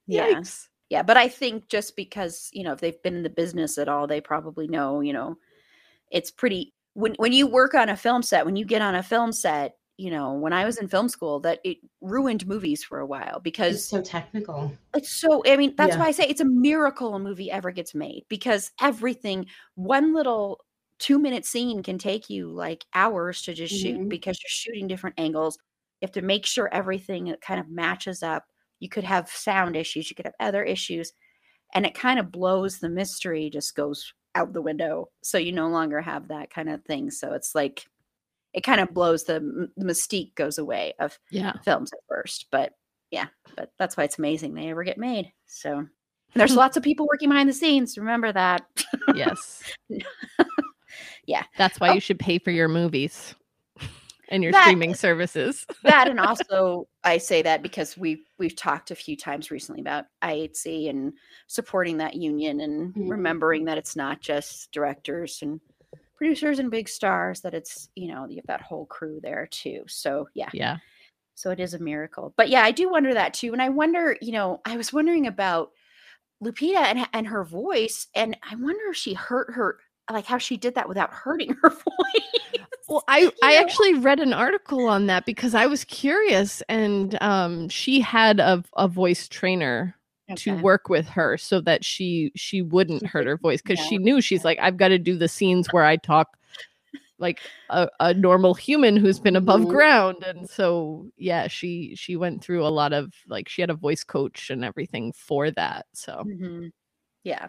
Yeah. yikes. Yeah, but I think just because, you know, if they've been in the business at all, they probably know, you know, it's pretty when when you work on a film set, when you get on a film set, you know, when I was in film school, that it ruined movies for a while It's because so technical. it's so I mean, that's Yeah. why I say it's a miracle a movie ever gets made because everything, one little two minute scene can take you like hours to just shoot Mhm. because you're shooting different angles. You have to make sure everything kind of matches up. You could have sound issues, you could have other issues, and it kind of blows the mystery, just goes out the window. So you no longer have that kind of thing. So it's like it kind of blows the, the mystique goes away of Yeah. films at first. But yeah, but that's why it's amazing they ever get made. So and there's lots of people working behind the scenes. Remember that. Yes. Yeah. That's why Oh. you should pay for your movies and your That- streaming services. that and also I say that because we we've talked a few times recently about IATSE and supporting that union and Mhm. remembering that it's not just directors and producers and big stars that it's you know you have that whole crew there too. So yeah, Yeah. so it is a miracle. But yeah, I do wonder that too, and I wonder you know I was wondering about Lupita and and her voice, and I wonder if she hurt her like how she did that without hurting her voice. Well, I I know? actually read an article on that because I was curious, and um, she had a a voice trainer to work with her so that she she wouldn't hurt her voice because Yeah. she knew she's like I've got to do the scenes where I talk like a, a normal human who's been above Mhm. ground and so yeah she she went through a lot of like she had a voice coach and everything for that so Mhm. Yeah.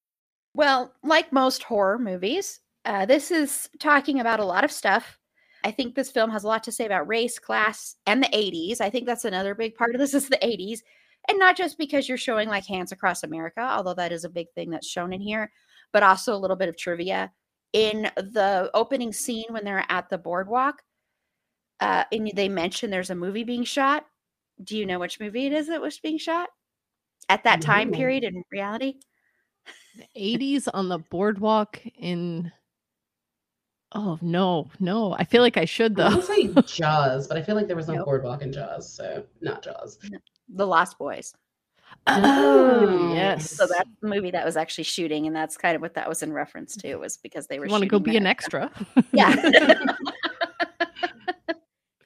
Well, like most horror movies, uh, this is talking about a lot of stuff. I think this film has a lot to say about race, class, and the 80s. I think that's another big part of this is the 80s. And not just because you're showing like hands across America, although that is a big thing that's shown in here, but also a little bit of trivia. In the opening scene when they're at the boardwalk, uh, and they mention there's a movie being shot. Do you know which movie it is that was being shot at that time period in reality? The 80s on the boardwalk in Oh no, no. I feel like I should I though. would say Jaws, but I feel like there was no Nope. boardwalk in Jaws, so not Jaws. The Lost Boys. Oh, oh, yes. So that's the movie that was actually shooting, and that's kind of what that was in reference mm. to, was because they were want to go shooting be an extra? Yeah.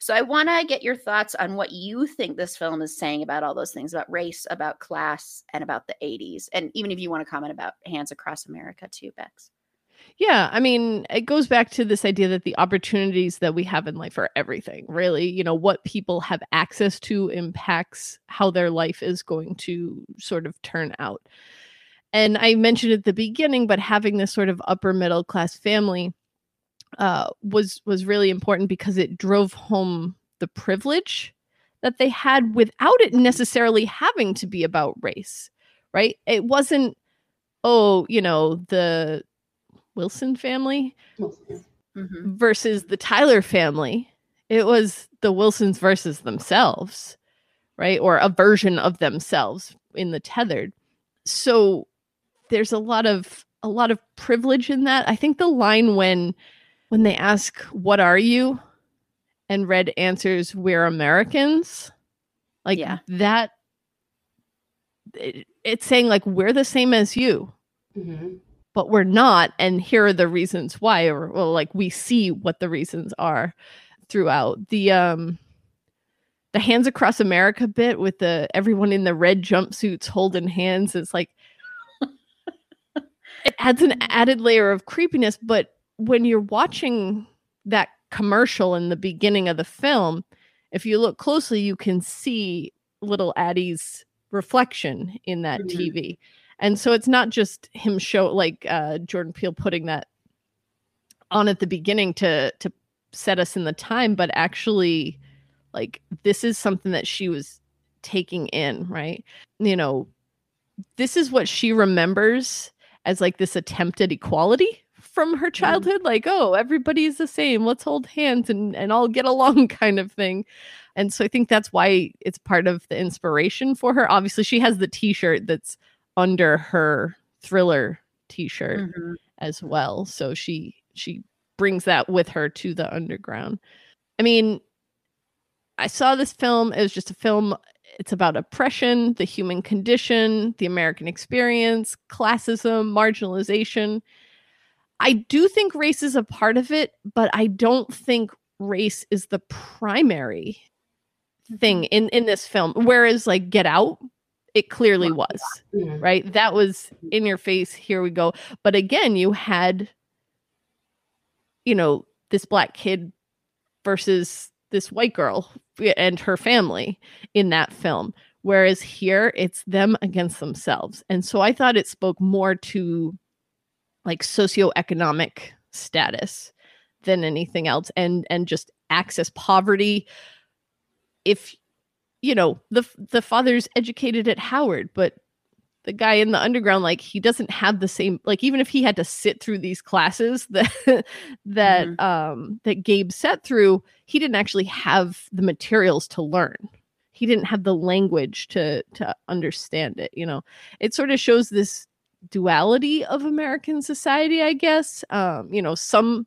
so I want to get your thoughts on what you think this film is saying about all those things about race, about class, and about the 80s. And even if you want to comment about Hands Across America too, Bex. Yeah, I mean, it goes back to this idea that the opportunities that we have in life are everything, really. You know, what people have access to impacts how their life is going to sort of turn out. And I mentioned at the beginning, but having this sort of upper middle class family uh, was was really important because it drove home the privilege that they had without it necessarily having to be about race, right? It wasn't, oh, you know, the Wilson family Well, yeah. Mhm. versus the Tyler family. It was the Wilsons versus themselves, right? Or a version of themselves in the tethered. So there's a lot of a lot of privilege in that. I think the line when when they ask what are you and Red answers we're Americans like Yeah. that it- it's saying like we're the same as you Mhm. but we're not and here are the reasons why or well like we see what the reasons are throughout the um the hands across america bit with the everyone in the red jumpsuits holding hands is like it adds an added layer of creepiness but when you're watching that commercial in the beginning of the film if you look closely you can see little addie's reflection in that Mhm. tv and so it's not just him show like uh jordan peele putting that on at the beginning to to set us in the time but actually like this is something that she was taking in right? You know this is what she remembers as like this attempt at equality from her childhood like oh everybody's the same. Let's hold hands and and all get along kind of thing. And so i think that's why it's part of the inspiration for her. Obviously she has the t-shirt that's under her thriller t-shirt Mhm. as well. So she she brings that with her to the underground. I mean i saw this film. It was just a film. It's about oppression the human condition the american experience classism marginalization i do think race is a part of it but i don't think race is the primary thing in in this film whereas like get out it clearly was Mhm. right? That was in your face. Here we go. But again, you had, you know, this black kid versus this white girl and her family in that film. Whereas here, it's them against themselves. And so I thought it spoke more to like socioeconomic status than anything else and and just access poverty. If you know the the father's educated at Howard but the guy in the underground like he doesn't have the same like even if he had to sit through these classes that that um that Gabe sat through he didn't actually have the materials to learn. He didn't have the language to to understand it you know? It sort of shows this duality of American society I guess. Um you know some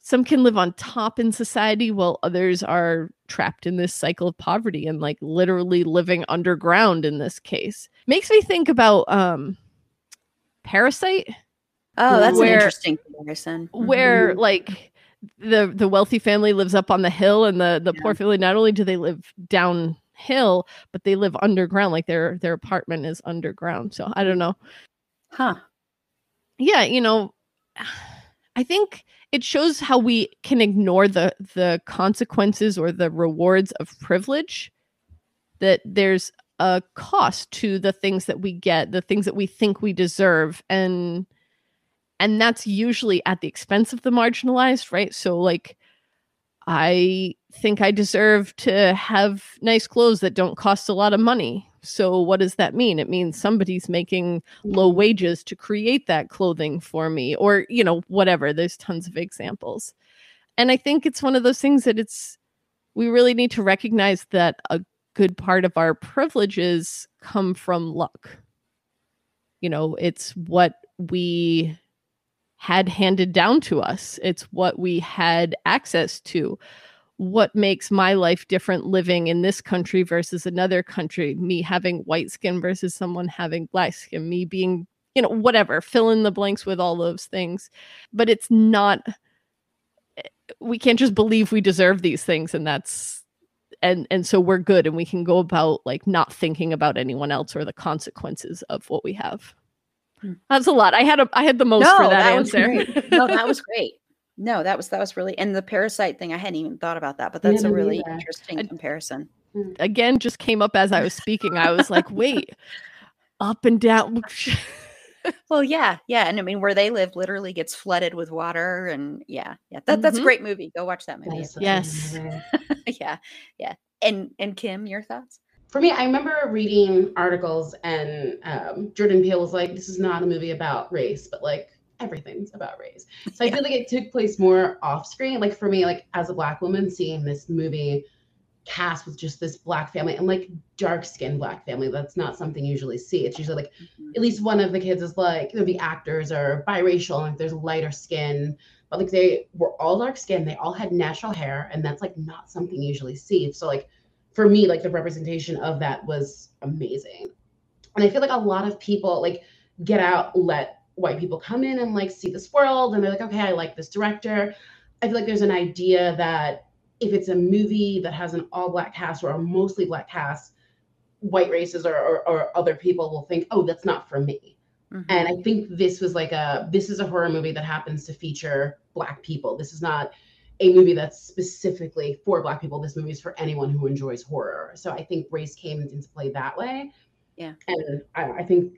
some can live on top in society while others are trapped in this cycle of poverty and like literally living underground in this case. Makes me think about um parasite Oh, that's Where- an interesting comparison. where like the the wealthy family lives up on the hill and the the poor family not only do they live downhill but they live underground like their their apartment is underground so i don't know Huh. yeah you know i think it shows how we can ignore the the consequences or the rewards of privilege that there's a cost to the things that we get the things that we think we deserve and and that's usually at the expense of the marginalized right so like I think I deserve to have nice clothes that don't cost a lot of money. So, what does that mean? It means somebody's making low mm. wages to create that clothing for me, or, you know, whatever. There's tons of examples. And I think it's one of those things that it's, we really need to recognize that a good part of our privileges come from luck. You know, it's what we had handed down to us, it's what we had access to. What makes my life different living in this country versus another country? Me having white skin versus someone having black skin. Me being you know whatever fill in the blanks with all those things. But it's not we can't just believe we deserve these things and that's and and so we're good and we can go about like not thinking about anyone else or the consequences of what we have. That's a lot i had a i had the most no, for that, that answer no that was great no, that was that was really and the parasite thing. I hadn't even thought about that, but that's yeah, a really either. interesting comparison. Hmm. Again, just came up as I was speaking. I was like, wait, up and down. well, yeah, yeah, and I mean, where they live literally gets flooded with water, and yeah, yeah, that, that's mm-hmm. a great movie. Go watch that movie. Yes, yeah, yeah. And and Kim, your thoughts? For me, I remember reading articles, and um, Jordan Peele was like, "This is not a movie about race, but like everything's about race. So I feel like it took place more off screen. Like for me, like as a black woman, seeing this movie cast with just this black family and like dark skinned black family, that's not something you usually see. It's usually like mm-hmm. at least one of the kids is like the actors are biracial and there's lighter skin. But like they were all dark skinned, they all had natural hair, and that's like not something you usually see. So like for me, like the representation of that was amazing. And I feel like a lot of people like get out, let white people come in and like see this world and they're like, okay, I like this director. I feel like there's an idea that if it's a movie that has an all black cast or a mostly black cast, white races or, or, or other people will think, oh, that's not for me. Mm-hmm. And I think this was like a this is a horror movie that happens to feature black people. This is not a movie that's specifically for black people. This movie is for anyone who enjoys horror. So I think race came into play that way. Yeah. And I, I think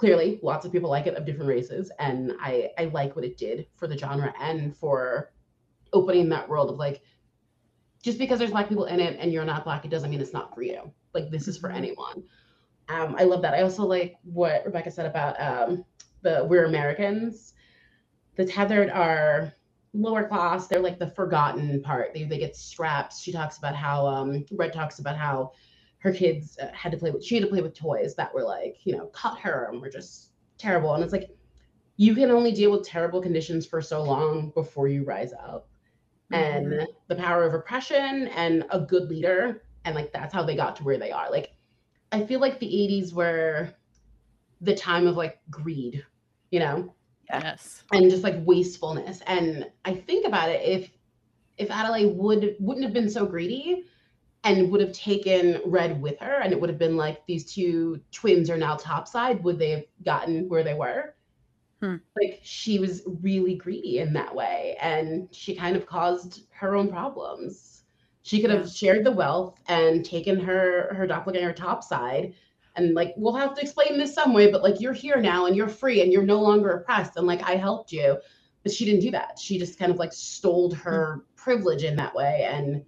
clearly lots of people like it of different races and i i like what it did for the genre and for opening that world of like just because there's black people in it and you're not black it doesn't mean it's not for you like this is for mm-hmm. anyone um i love that i also like what rebecca said about um the we're americans the tethered are lower class they're like the forgotten part. They, they get strapped. She talks about how um red talks about how her kids uh, had to play with she had to play with toys that were like you know cut her and were just terrible. And it's like you can only deal with terrible conditions for so long before you rise up. Mm-hmm. and the power of oppression and a good leader and like that's how they got to where they are. Like i feel like the 80s were the time of like greed you know yes and just like wastefulness and i think about it if if adelaide would wouldn't have been so greedy and would have taken Red with her, and it would have been like these two twins are now topside. Would they have gotten where they were? Hmm. Like she was really greedy in that way, and she kind of caused her own problems. She could yeah. have shared the wealth and taken her her doppelganger topside, and like we'll have to explain this some way, but like you're here now and you're free and you're no longer oppressed, and like I helped you, but she didn't do that. She just kind of like stole her hmm. privilege in that way, and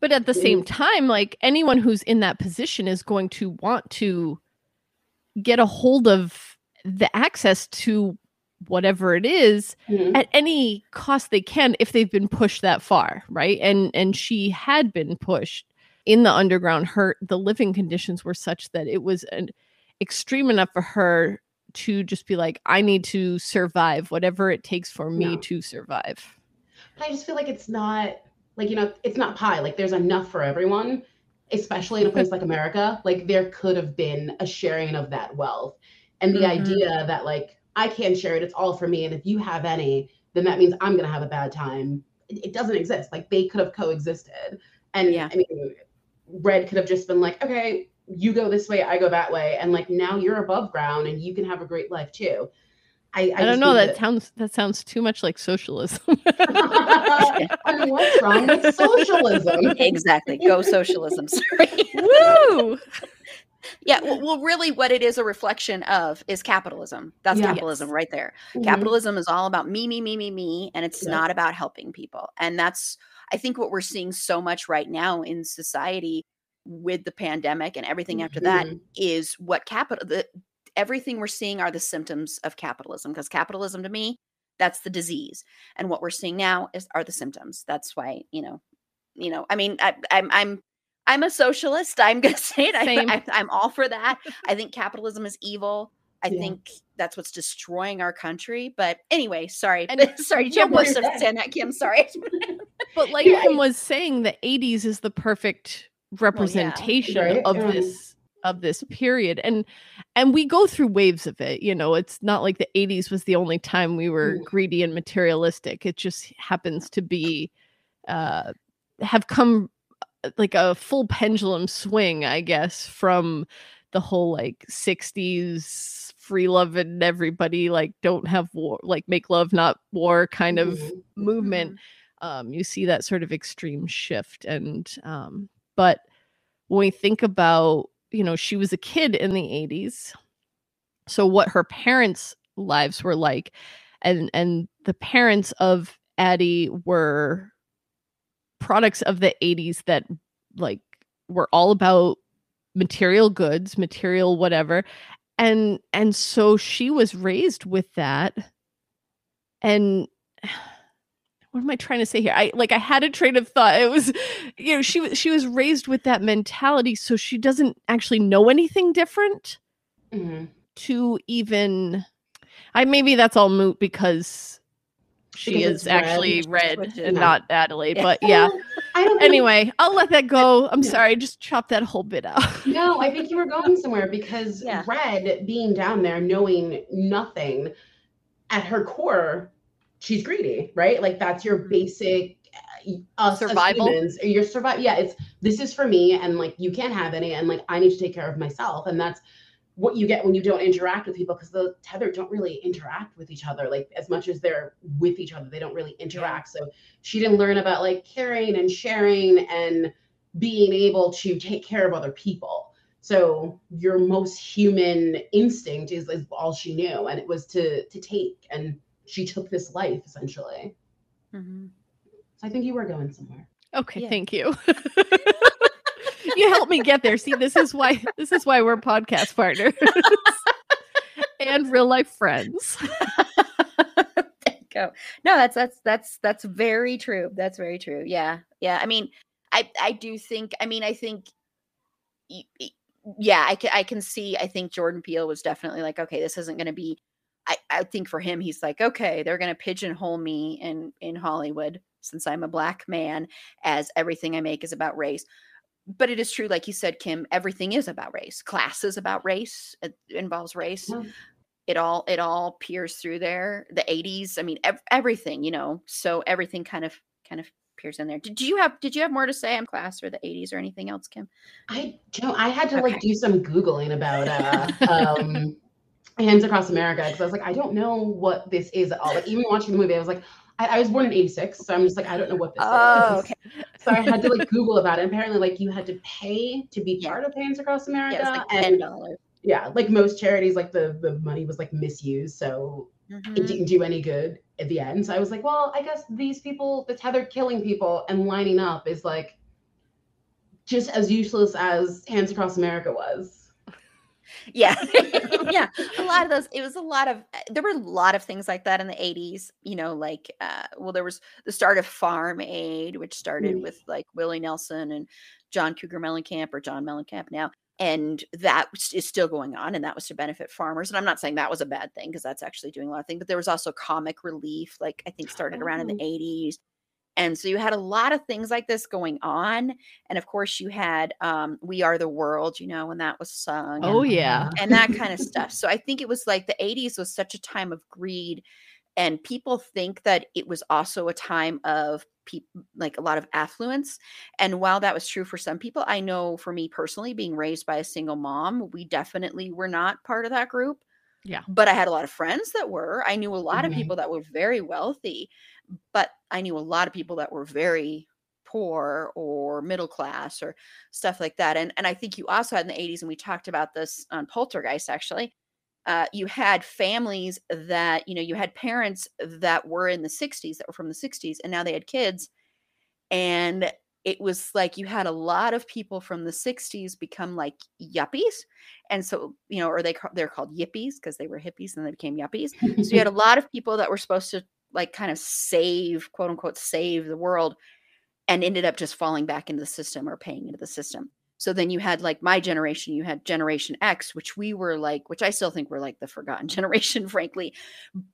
but at the same time, like anyone who's in that position is going to want to get a hold of the access to whatever it is mm-hmm. at any cost they can if they've been pushed that far, right? And and she had been pushed in the underground. Her the living conditions were such that it was an extreme enough for her to just be like, I need to survive, whatever it takes for me no. to survive. I just feel like it's not like you know it's not pie like there's enough for everyone especially in a place like america like there could have been a sharing of that wealth and the mm-hmm. idea that like i can't share it it's all for me and if you have any then that means i'm going to have a bad time it, it, doesn't exist like they could have coexisted and yeah i mean red could have just been like okay you go this way i go that way and like now you're above ground and you can have a great life too I, I, I don't know. That, that, sounds that sounds too much like socialism. I mean, what's wrong with socialism? Exactly. Go socialism. Sorry. Woo! Yeah, well, well, really, what it is a reflection of is capitalism. That's Yeah. capitalism right there. Mhm. Capitalism is all about me, me, me, me, me, and it's Yeah. not about helping people. And that's, I think, what we're seeing so much right now in society with the pandemic and everything after that Mhm. is what capital. The everything we're seeing are the symptoms of capitalism because capitalism to me, that's the disease, and what we're seeing now is are the symptoms. That's why you know, you know. I mean, I, I'm, I'm. I'm a socialist. I'm gonna say it. I, I, i'm all for that. I think capitalism is evil. I Yeah. think that's what's destroying our country. But anyway, sorry. And- sorry. Did you have more stuff to say on that, Kim? Sorry. But like Yeah. Was saying, the 80s is the perfect representation Right, of yeah. this of this period. And and we go through waves of it. You know, it's not like the 80s was the only time we were Mm. greedy and materialistic. It just happens to be uh have come uh, like a full pendulum swing, I guess, from the whole like 60s free love and everybody like don't have war like make love not war kind of Mhm. movement um, you see that sort of extreme shift and um, but when we think about you know she was a kid in the 80s so what her parents lives were like and and the parents of addie were products of the 80s that like were all about material goods material whatever and and so she was raised with that and what am I trying to say here? I like I had a train of thought. It was, you know, she was she was raised with that mentality, so she doesn't actually know anything different Mhm. to even. I maybe that's all moot because she Because is red. actually red and not- not Adelaide. Yeah. But yeah. I don't think- Anyway, I'll let that go. I'm Yeah. sorry, just chop that whole bit out. No, I think you were going somewhere because Yeah. Red being down there, knowing nothing, at her core, she's greedy, right? Like that's your basic uh, us Survival. humans. Your survival. Yeah, it's this is for me, and like you can't have any, and like I need to take care of myself, and that's what you get when you don't interact with people because the tethered don't really interact with each other like as much as they're with each other they don't really interact so she didn't learn about like caring and sharing and being able to take care of other people so your most human instinct is, is all she knew and it was to to take and she took this life essentially Mhm. so i think you were going somewhere Okay, Yeah. thank you. you helped me get there. See, this is why this is why we're podcast partners and real life friends. go. No, that's that's that's that's very true. That's very true. Yeah, yeah. I mean, I I do think. I mean, I think. y- y- Yeah, I can I can see. I think Jordan Peele was definitely like, okay, this isn't going to be. I I think for him, he's like, okay, they're going to pigeonhole me in in Hollywood since I'm a black man, as everything I make is about race. But it is true, like you said, Kim. Everything is about race. Class is about race. It involves race Yeah. it all it all peers through there the 80s i mean ev- everything you know so everything kind of kind of peers in there did you have did you have more to say on class or the 80s or anything else kim I know I had to like do some googling about uh um Hands Across America because I was like I don't know what this is at all. Like even watching the movie, I was like I, I was born in '86, so I'm just like I don't know what this Oh, is. okay. So I had to like Google about it. Apparently, like you had to pay to be part of Hands Across America, yeah like $10 yeah, like most charities, like the the money was like misused, so it Mhm. didn't do any good at the end. So I was like, well, I guess these people, the tethered killing people and lining up is like just as useless as Hands Across America was. Yeah yeah a lot of those it was a lot of uh, there were a lot of things like that in the 80s you know like uh well there was the start of farm aid which started Mm. with like willie nelson and john cougar mellencamp or john mellencamp now and that is still going on and that was to benefit farmers and i'm not saying that was a bad thing because that's actually doing a lot of things but there was also comic relief like i think started around in the Oh. 80s and so you had a lot of things like this going on and of course you had um we are the world you know when that was sung Oh and, yeah. and that kind of stuff so i think it was like the 80s was such a time of greed and people think that it was also a time of people like a lot of affluence and while that was true for some people i know for me personally being raised by a single mom we definitely were not part of that group Yeah. but i had a lot of friends that were i knew a lot Mhm. of people that were very wealthy but i knew a lot of people that were very poor or middle class or stuff like that. And and I think you also had in the 80s, and we talked about this on Poltergeist actually. Uh, you had families that you know you had parents that were in the 60s that were from the 60s and now they had kids and it was like you had a lot of people from the 60s become like yuppies and so you know or they they're called yippies because they were hippies and they became yuppies so you had a lot of people that were supposed to like kind of save quote unquote save the world and ended up just falling back into the system or paying into the system so then you had like my generation you had generation x which we were like which i still think we're like the forgotten generation frankly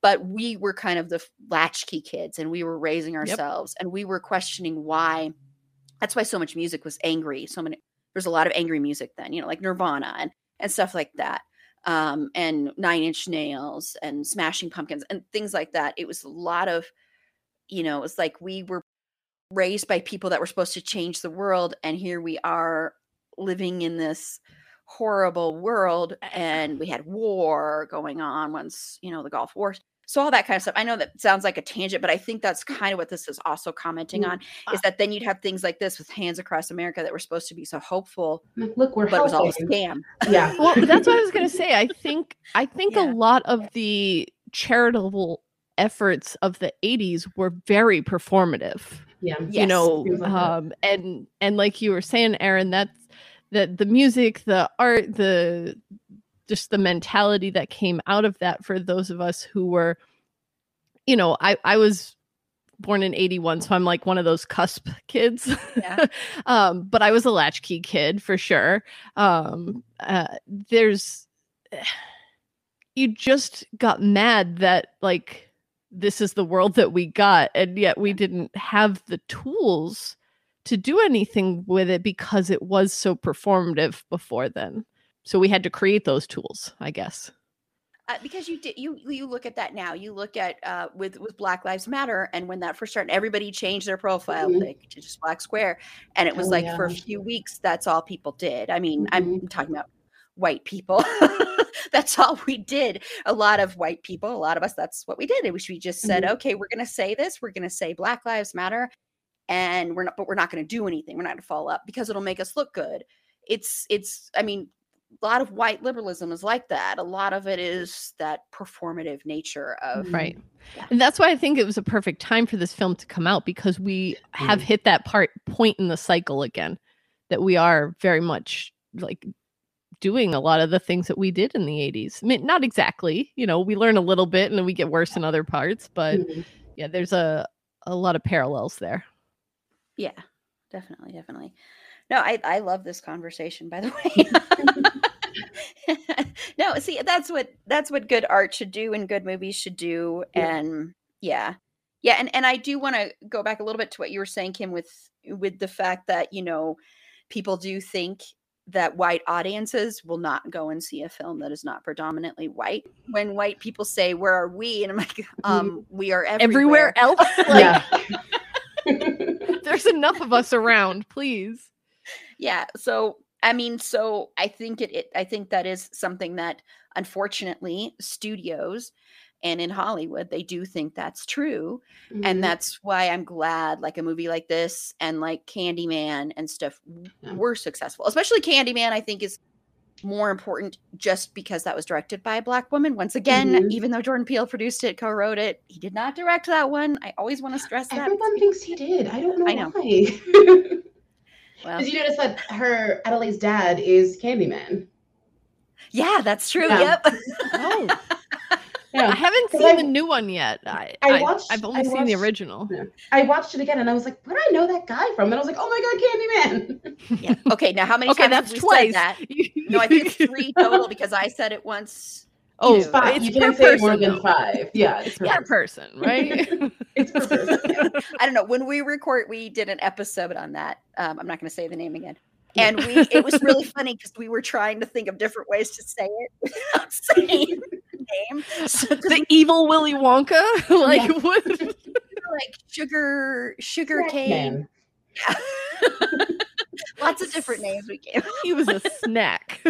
but we were kind of the latchkey kids and we were raising ourselves yep. and we were questioning why that's why so much music was angry so many there's a lot of angry music then you know like nirvana and and stuff like that um and nine inch nails and smashing pumpkins and things like that. It was a lot of you know it's like we were raised by people that were supposed to change the world and here we are living in this horrible world and we had war going on once you know the gulf wars so all that kind of stuff. I know that sounds like a tangent but i think that's kind of what this is also commenting mm, on is that then you'd have things like this with hands across america that were supposed to be so hopeful look we're but helping. it was all a scam. Yeah. Well that's what i was going to say. I think i think yeah. a lot of the charitable efforts of the 80s were very performative yeah you yes. know um and and like you were saying erin that's that the music the art the just the mentality that came out of that for those of us who were you know i i was born in 81 so i'm like one of those cusp kids. Yeah. um but i was a latchkey kid for sure. Um uh, there's you just got mad that like this is the world that we got and yet we didn't have the tools to do anything with it because it was so performative before then so we had to create those tools i guess. Uh, because you did you you look at that now. You look at uh, with with black lives matter and when that first started everybody changed their profile mm-hmm. they just black square. And it was oh, like yeah. for a few weeks that's all people did. I mean mm-hmm. i'm talking about white people. That's all we did. A lot of white people a lot of us that's what we did. It was we just said mm-hmm. okay we're going to say this. We're going to say black lives matter and we're not but we're not going to do anything. We're not going to follow up because it'll make us look good. It's it's i mean a lot of white liberalism is like that. A lot of it is that performative nature of right. Yeah. And that's why I think it was a perfect time for this film to come out because we mm. have hit that part point in the cycle again that we are very much like doing a lot of the things that we did in the 80s. I mean, not exactly, you know, we learn a little bit and then we get worse in other parts, but mm-hmm. yeah, there's a a lot of parallels there. Yeah, definitely, definitely. No, I I love this conversation by the way. no, see, that's what that's what good art should do and good movies should do. Yeah. And yeah. Yeah, and and I do want to go back a little bit to what you were saying Kim with with the fact that, you know, people do think that white audiences will not go and see a film that is not predominantly white. When white people say, "Where are we?" and I'm like, um, mm-hmm. "We are everywhere, everywhere else." like, there's enough of us around, please yeah so i mean so i think it, it i think that is something that unfortunately studios and in hollywood they do think that's true mm-hmm. and that's why i'm glad like a movie like this and like candyman and stuff yeah. were successful especially candyman i think is more important just because that was directed by a black woman. Once again, mm-hmm. even though Jordan Peele produced it, co-wrote it, he did not direct that one. I always want to stress that. Everyone thinks he did. I don't know. I know. why. Because well. you notice that her Adelaide's dad is Candyman. Yeah, that's true. Yeah. Yep. oh. Yeah. I haven't seen I, the new one yet. I, I watched. I, have only I seen the original. Yeah. I watched it again, and I was like, "Where do I know that guy from?" And I was like, "Oh my god, Candyman!" yeah. Okay. Now, how many okay, times that's twice. that? no, I think three total because I said it once Oh, it's five. It's you didn't say more than five. Yeah, it's per, yeah. person, right? it's per person. Yeah. I don't know. When we record, we did an episode on that. Um, I'm not going to say the name again. And we, it was really funny because we were trying to think of different ways to say it without saying the name. So, the evil Willy Wonka, like yeah. what? like sugar, sugar cane. Yeah. Lots of different names we gave. He was a snack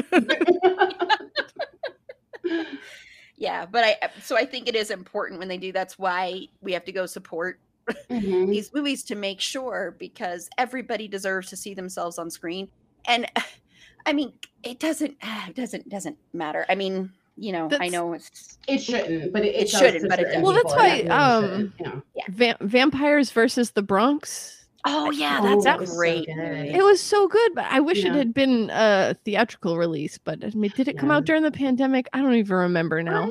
yeah, but I so I think it is important when they do. That's why we have to go support Mhm. these movies to make sure because everybody deserves to see themselves on screen. And I mean, it doesn't it doesn't doesn't matter. I mean, you know, I know it's It shouldn't, but it, It does shouldn't, but it certain does. Well, that's why, and um, yeah. Va- vampires versus the Bronx. Oh yeah, Oh, that's that a was so great It was so good, but I wish it had been a theatrical release. But I mean, did it come Yeah. out during the pandemic? I don't even remember now.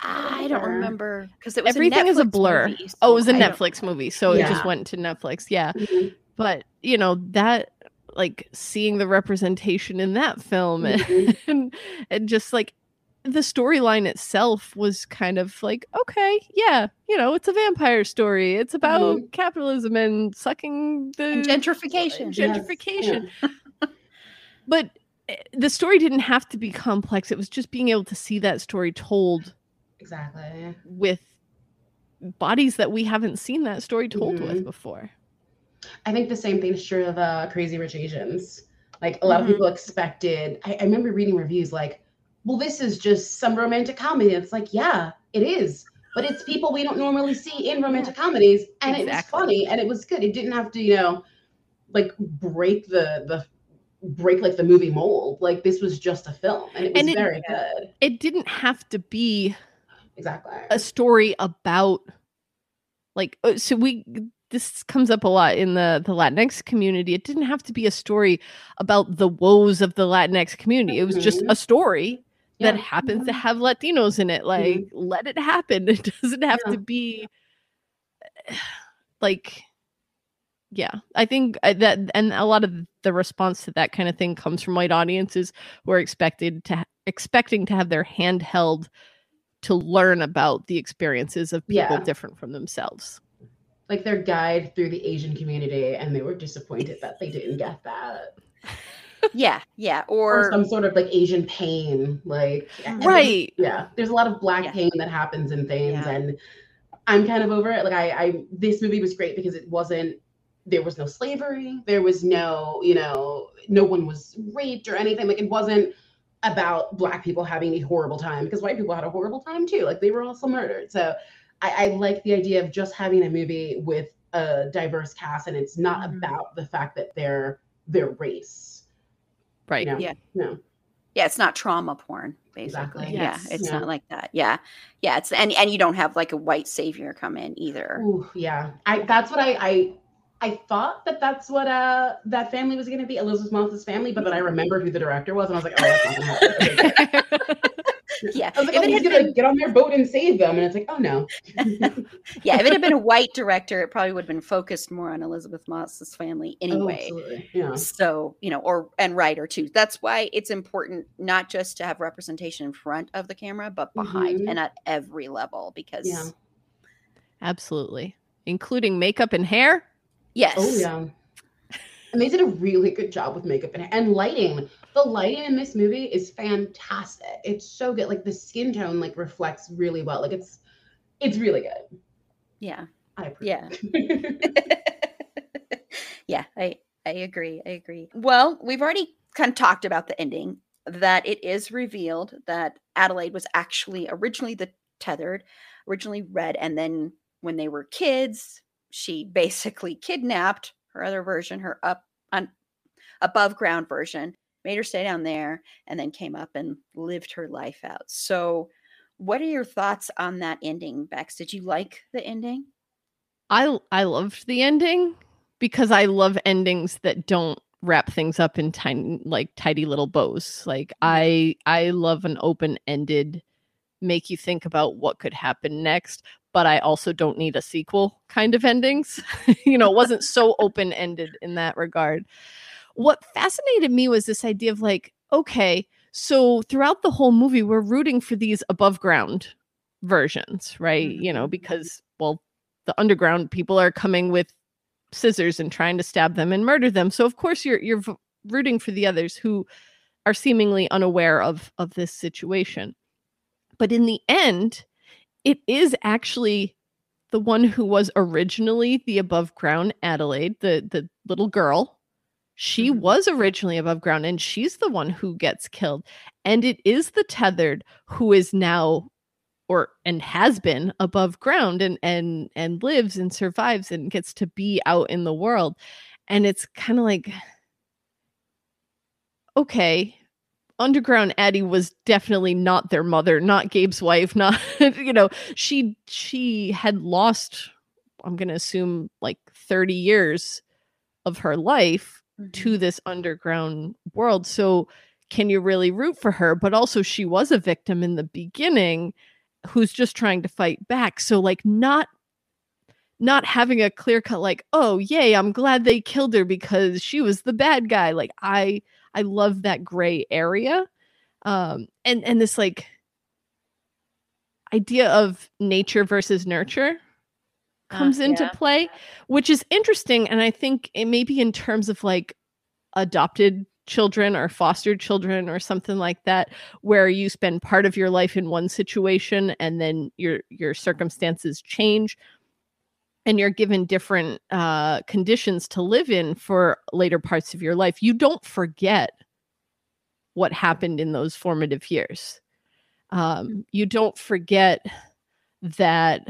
I don't remember because it was Everything a is a blur. movie, Oh, it was a so I don't- Netflix movie, so it just went to Netflix. Yeah, Mhm. but you know that like seeing the representation in that film Mhm. and and just like the storyline itself was kind of like okay yeah you know it's a vampire story it's about capitalism and sucking the And gentrification. Gen- Yes, gentrification. yeah. but eh, the story didn't have to be complex it was just being able to see that story told Exactly. with bodies that we haven't seen that story told with Mhm. before I think the same thing is true of uh, Crazy Rich Asians. Like a lot Mhm. of people expected. I, I remember reading reviews like, "Well, this is just some romantic comedy." It's like, yeah, it is, but it's people we don't normally see in romantic comedies, and it was funny and it was good. It didn't have to, you know, like break the the break like the movie mold. Like this was just a film, and it was And it- very good. it didn't have to be Exactly. a story about like uh, so we this comes up a lot in the the Latinx community. It didn't have to be a story about the woes of the Latinx community. It was just Mhm. a story that happens to have Latinos in it. Like let it happen. It doesn't have Yeah. to be like yeah i think uh, that and a lot of the response to that kind of thing comes from white audiences who are expected to expecting to have their hand held to learn about the experiences of people Yeah. different from themselves like their guide through the Asian community, and they were disappointed that they didn't get that. Yeah, yeah. or, Or, some sort of like Asian pain, like and there's- right Yeah, there's a lot of black Yeah. pain that happens in things, Yeah. and I'm kind of over it. Like I, I, this movie was great because it wasn't. There was no slavery. There was no, you know, no one was raped or anything. Like it wasn't about black people having a horrible time because white people had a horrible time too. Like they were also murdered. So I, I like the idea of just having a movie with a diverse cast, and it's not Mhm. about the fact that they're their race. Right You know? Yeah. No. yeah, it's not trauma porn, basically. Exactly. Yeah, Yes. it's Yeah. not like that. Yeah, yeah. It's and and you don't have like a white savior come in either. Ooh, yeah. I that's what I I I thought that that's what uh that family was going to be Elisabeth Moss's family, but then I remembered who the director was, and I was like, oh, that's not gonna happen. Okay. Yeah, I was like, if oh, it he's had gonna been get on their boat and save them, and it's like, oh no. yeah, if it had been a white director, it probably would have been focused more on Elisabeth Moss's family Oh, anyway. absolutely. Yeah. so you know or and writer too that's why it's important not just to have representation in front of the camera but behind Mhm. and at every level because Yeah. absolutely including makeup and hair yes Oh yeah. And they did a really good job with makeup and, and lighting. The lighting in this movie is fantastic. It's so good. Like the skin tone like reflects really well. Like it's it's really good. yeah I approve. yeah yeah i i agree i agree well we've already kind of talked about the ending that it is revealed that adelaide was actually originally the tethered originally red and then when they were kids she basically kidnapped her other version her up on above ground version made her stay down there and then came up and lived her life out so what are your thoughts on that ending bex did you like the ending I I loved the ending because I love endings that don't wrap things up in tiny like tidy little bows. Like mm-hmm. I I love an open-ended make you think about what could happen next, but I also don't need a sequel kind of endings. you know, it wasn't so open-ended in that regard. What fascinated me was this idea of like, okay, so throughout the whole movie we're rooting for these above ground versions, right? You know, Mhm. because well the underground people are coming with scissors and trying to stab them and murder them. So of course you're you're v- rooting for the others who are seemingly unaware of of this situation. But in the end, it is actually the one who was originally the above ground Adelaide, the the little girl. She Mhm. was originally above ground and she's the one who gets killed. And it is the tethered who is now or and has been above ground and and and lives and survives and gets to be out in the world and it's kind of like okay underground addie was definitely not their mother not gabe's wife not you know she she had lost i'm going to assume like 30 years of her life mm-hmm. to this underground world so can you really root for her? But also she was a victim in the beginning who's just trying to fight back so like not not having a clear cut like oh yay i'm glad they killed her because she was the bad guy. Like i i love that gray area um and and this like idea of nature versus nurture comes uh, into yeah. play which is interesting and i think it may be in terms of like adopted children or fostered children or something like that where you spend part of your life in one situation and then your your circumstances change and you're given different uh, conditions to live in for later parts of your life you don't forget what happened in those formative years um, mm. you don't forget that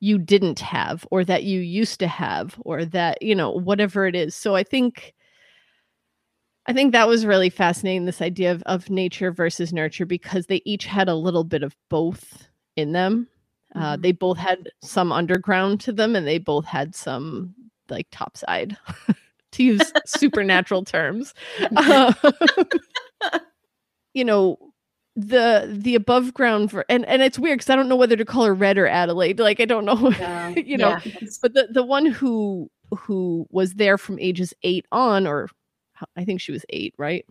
you didn't have or that you used to have or that you know whatever it is so i think I think that was really fascinating this idea of, of nature versus nurture because they each had a little bit of both in them. Uh, mm-hmm. Uh, they both had some underground to them and they both had some like topside to use supernatural terms. Uh, you know, the the above ground for and and it's weird because I don't know whether to call her Red or Adelaide. Like I don't know, yeah. you know. Yeah. But the the one who who was there from ages eight on or I think she was eight, right?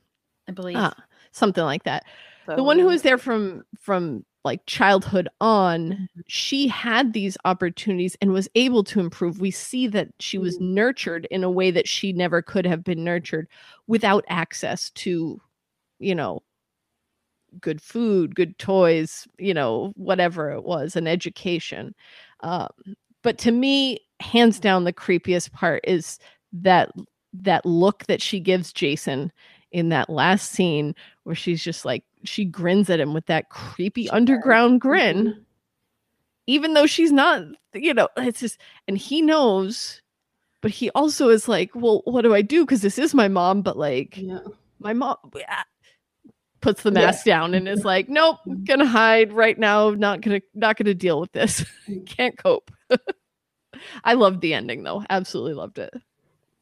I believe ah, something like that. So, the one who was there from from like childhood on, mm-hmm. she had these opportunities and was able to improve. We see that she was mm-hmm. nurtured in a way that she never could have been nurtured without access to, you know, good food, good toys, you know, whatever it was, an education. Um, but to me, hands down, the creepiest part is that that look that she gives Jason in that last scene where she's just like she grins at him with that creepy underground grin mm-hmm. even though she's not you know it's just and he knows but he also is like well what do i do because this is my mom but like yeah. my mom puts the mask yeah. down and is like nope mm-hmm. gonna hide right now not gonna not gonna deal with this mm. can't cope i loved the ending though absolutely loved it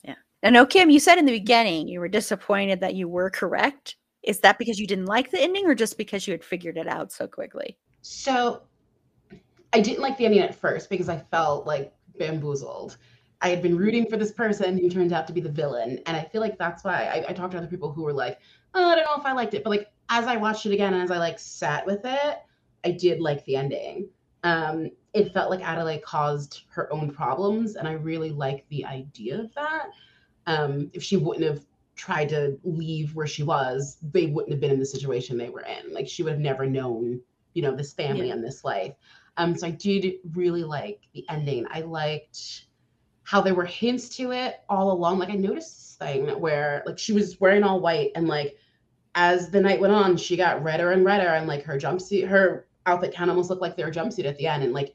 Yeah. I know, Kim, you said in the beginning you were disappointed that you were correct. Is that because you didn't like the ending or just because you had figured it out so quickly? So I didn't like the ending at first because I felt like bamboozled. I had been rooting for this person who turned out to be the villain. And I feel like that's why I, I talked to other people who were like, oh, I don't know if I liked it. But like as I watched it again and as I like sat with it, I did like the ending. Um, it felt like Adelaide caused her own problems. And I really like the idea of that um, if she wouldn't have tried to leave where she was, they wouldn't have been in the situation they were in. Like she would have never known, you know, this family yeah. and this life. Um, so I did really like the ending. I liked how there were hints to it all along. Like I noticed this thing where like she was wearing all white and like as the night went on, she got redder and redder and like her jumpsuit, her outfit kind of almost looked like their jumpsuit at the end. And like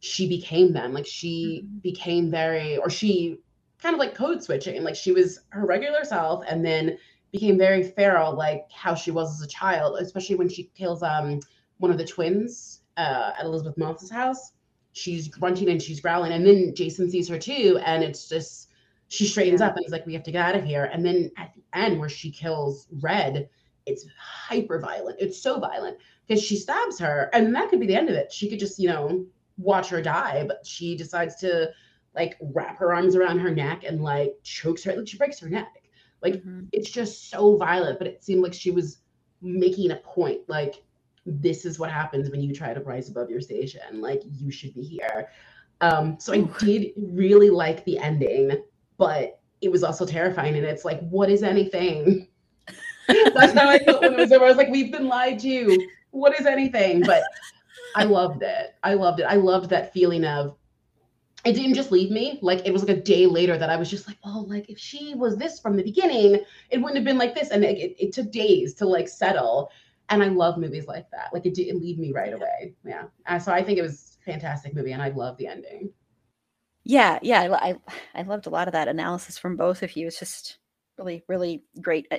she became them. Like she mm-hmm. became very or she kind of like code switching. Like she was her regular self and then became very feral, like how she was as a child, especially when she kills um one of the twins uh, at Elisabeth Moss's house. She's grunting and she's growling, and then Jason sees her too, and it's just she straightens yeah. up and he's like, "We have to get out of here." And then at the end, where she kills Red, it's hyper violent. It's so violent because she stabs her, and that could be the end of it. She could just, you know, watch her die, but she decides to like wrap her arms around her neck and like chokes her like she breaks her neck like mm-hmm. it's just so violent but it seemed like she was making a point like this is what happens when you try to rise above your station. Like you should be here. Um so i did really like the ending but it was also terrifying and it's like what is anything? That's how i felt when it was over. I was like we've been lied to. What is anything? But i loved it. I loved it. I loved that feeling of it didn't just leave me. Like it was like a day later that i was just like oh like if she was this from the beginning it wouldn't have been like this. And it, it, it took days to like settle And I love movies like that. Like it didn't leave me right away. Yeah. So I think it was a fantastic movie and I love the ending. Yeah, yeah, I, I I loved a lot of that analysis from both of you. It's just really, really great uh,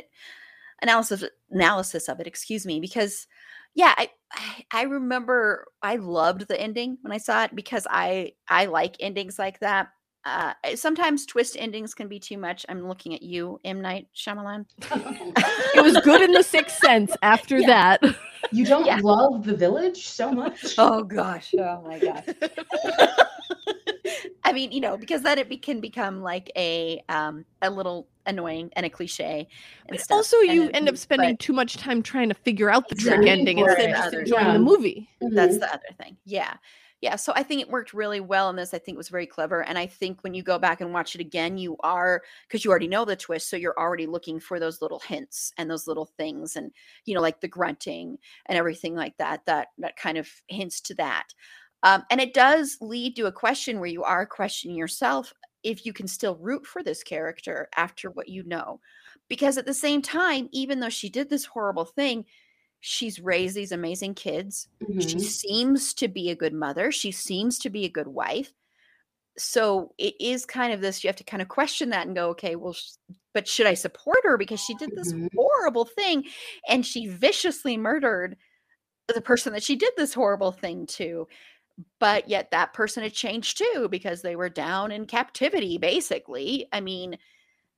analysis analysis of it. Excuse me, because yeah, I I remember I loved the ending when I saw it because I I like endings like that. Uh, sometimes twist endings can be too much. I'm looking at you, M Night Shyamalan. it was good in the Sixth Sense. After Yeah. that, You don't Yeah. love The Village so much? Oh gosh, oh my gosh. I mean, you know, because then it be, can become like a um a little annoying and a cliche. And but stuff, also and you it- end up spending but too much time trying to figure out the trick ending Right. instead of just enjoying Yeah. the movie. That's Mhm. the other thing. Yeah. Yeah. So I think it worked really well in this. I think it was very clever. And I think when you go back and watch it again, you are, because you already know the twist. So you're already looking for those little hints and those little things and, you know, like the grunting and everything like that, that, that kind of hints to that. Um, and it does lead to a question where you are questioning yourself if you can still root for this character after what you know. Because at the same time, even though she did this horrible thing, she's raised these amazing kids. She Mhm. seems to be a good mother. She seems to be a good wife. So it is kind of this you have to kind of question that and go okay well sh- but should i support her because she did this Mhm. horrible thing? And she viciously murdered the person that she did this horrible thing to but yet that person had changed too because they were down in captivity basically. I mean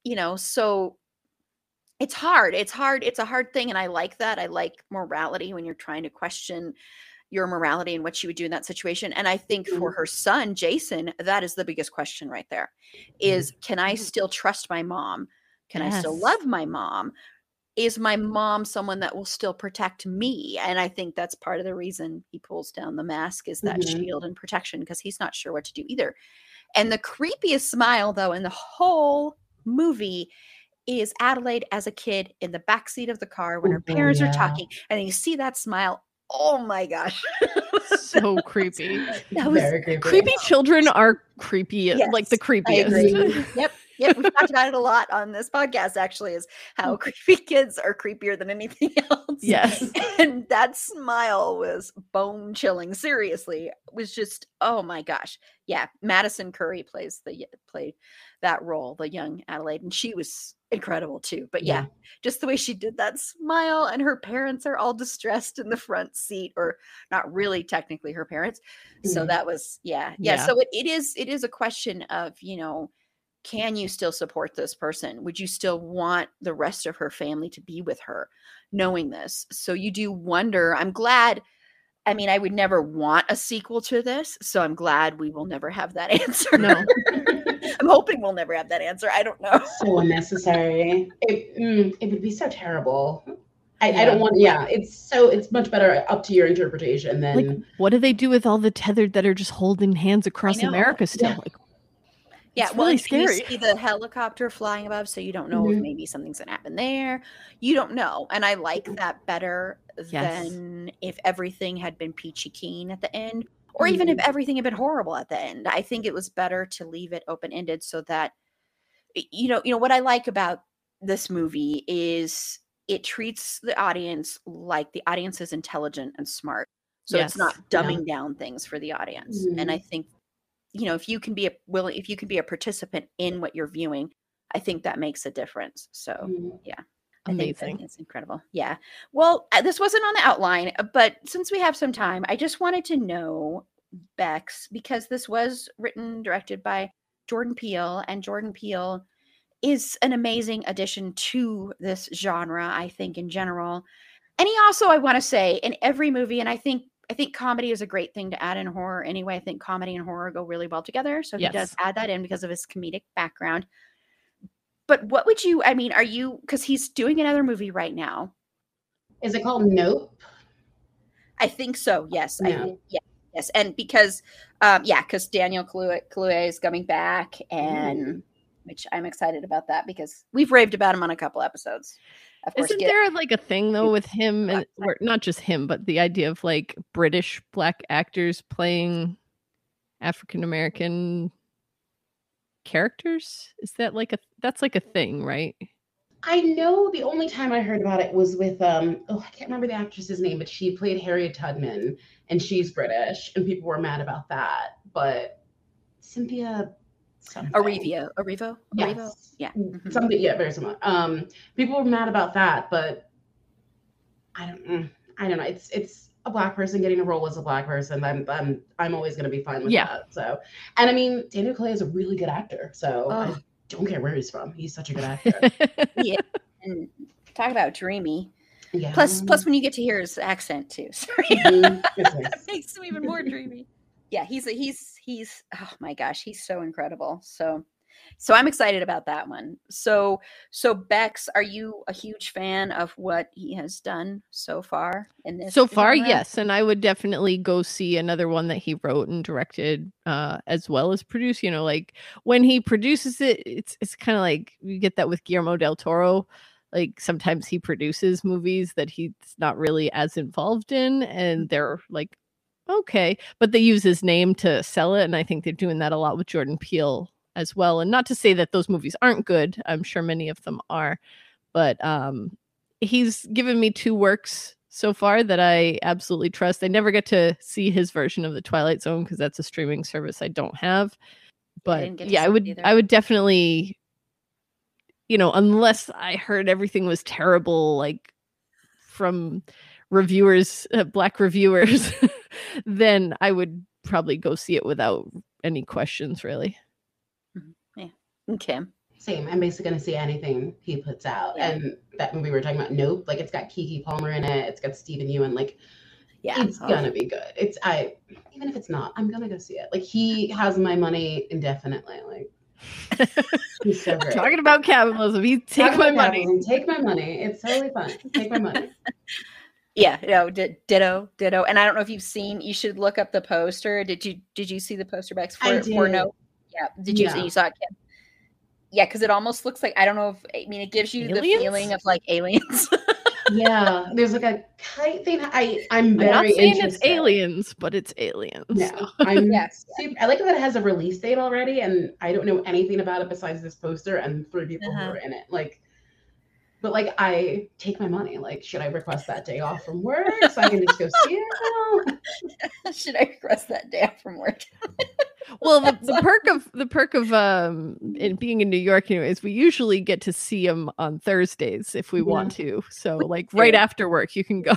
you know so it's hard it's hard it's a hard thing and i like that i like morality when you're trying to question your morality and what she would do in that situation and i think for mm-hmm. her son jason that is the biggest question right there mm-hmm. is can i mm-hmm. still trust my mom? Can i still love my mom? Is my mom someone that will still protect me? And i think that's part of the reason he pulls down the mask is that Mhm. shield and protection because he's not sure what to do either and mm. the creepiest smile though in the whole movie is Adelaide as a kid in the backseat of the car when her Oh, parents yeah. are talking, and you see that smile. Oh my gosh. So creepy. that was Very creepy. Creepy children are creepy, uh, like the Yes, creepiest. yep. Yep. We've talked about it a lot on this podcast, actually, is how mm. creepy kids are creepier than anything else. yes. And that smile was bone chilling. Seriously, it was just oh my gosh. Yeah, Madison Curry plays the played that role, the young Adelaide, and she was incredible too. But yeah, Yeah. just the way she did that smile, and her parents are all distressed in the front seat, or not really technically her parents. So Mhm. that was yeah, yeah. Yeah. So it, it is it is a question of you know can you still support this person? Would you still want the rest of her family to be with her, knowing this? So you do wonder. I'm glad. I mean, I would never want a sequel to this, so I'm glad we will never have that answer. No. I'm hoping we'll never have that answer. I don't know. so unnecessary. It, mm, it would be so terrible. I, I don't want. Yeah, it's so. It's much better up to your interpretation than. Like, what do they do with all the tethered that are just holding hands across. America still? Yeah. Like, Yeah, It's well, really then you scary. see the helicopter flying above, so you don't know if Mhm. maybe something's gonna happen there. You don't know, and I like that better Yes. than if everything had been peachy keen at the end, or even if everything had been horrible at the end. I think it was better to leave it open ended so that you know, you know what I like about this movie is it treats the audience like the audience is intelligent and smart. So it's not Yes. Yeah. dumbing down things for the audience. And I think you know, if you can be a willing if you can be a participant in what you're viewing, I think that makes a difference. So Mm. I think Amazing. it's incredible. Yeah. Well, uh, this wasn't on the outline, uh, but since we have some time, I just wanted to know Bex because this was written directed by Jordan Peele and Jordan Peele is an amazing addition to this genre, I think in general. And he also I want to say in every movie and I think I think comedy is a great thing to add in horror anyway. I think comedy and horror go really well together, so he does add that in because of his comedic background but what would you i mean are you because he's doing another movie right now Is it called Nope? i think so yes i Yeah. think yeah yes and because um yeah because daniel Kaluuya is coming back and which i'm excited about that because we've raved about him on a couple episodes of course Isn't get- there like a thing though with him and or not just him, but the idea of like British black actors playing African American characters? Is that like a that's like a thing, right? I know the only time I heard about it was with um oh I can't remember the actress's name, but she played Harriet Tubman and she's British and people were mad about that. But Cynthia something. Erivo. Erivo? Erivo? Yes. Yeah. Mhm. Something yeah, very similar. Um people were mad about that, but I don't mm, I don't know. It's it's a black person getting a role as a black person. I'm I'm I'm always gonna be fine with Yeah. that. So and I mean Daniel Clay is a really good actor. So I Oh. don't care where he's from. He's such a good actor. yeah. And talk about dreamy. Yeah. Plus, plus when you get to hear his accent too. Sorry. Mhm. That makes him even more dreamy. Yeah, he's he's he's oh my gosh, he's so incredible. So so I'm excited about that one. So so Bex, are you a huge fan of what he has done so far in this? so far genre? yes and i would definitely go see another one that he wrote and directed uh as well as produce, you know like when he produces it it's it's kind of like you get that with guillermo del toro like sometimes he produces movies that he's not really as involved in and they're like okay but they use his name to sell it and i think they're doing that a lot with jordan peele as well and not to say that those movies aren't good i'm sure many of them are but um he's given me two works so far that I absolutely trust. I never get to see his version of the Twilight Zone because that's a streaming service I don't have. But didn't get to yeah, I would either. I would definitely you know, unless I heard everything was terrible like from reviewers, uh, black reviewers, then I would probably go see it without any questions really. Mm-hmm. Yeah. Okay. Same. I'm basically gonna see anything he puts out. Yeah. And that movie we were talking about, Nope, like it's got Keke Palmer in it, it's got Steven Yeun, like Yeah. it's Oh, gonna be good. It's I even if it's not, I'm gonna go see it. Like he has my money indefinitely. Like he's so great. Talking about capitalism, he take Talk my money. capitalism, Take my money. It's totally fun. Take my money. Yeah, no, di- ditto, ditto. And I don't know if you've seen. You should look up the poster. Did you Did you see the poster Bex for I for no? Yeah. Did you? Yeah. You saw it? Kim? Yeah, because it almost looks like I don't know if I mean it gives you the feeling of like aliens. Yeah. There's like a kite thing. I I'm I'm very not saying interested. it's aliens, but it's aliens. No, I'm Yes. super, I like that it has a release date already, and I don't know anything about it besides this poster and three people Uh-huh. who are in it. Like, but like, I take my money. Like, should I request that day off from work so I can just go see it? now? should I request that day off from work? well the, the perk of the perk of um in being in new york anyways we usually get to see them on thursdays if we Yeah. want to so like right do. after work you can go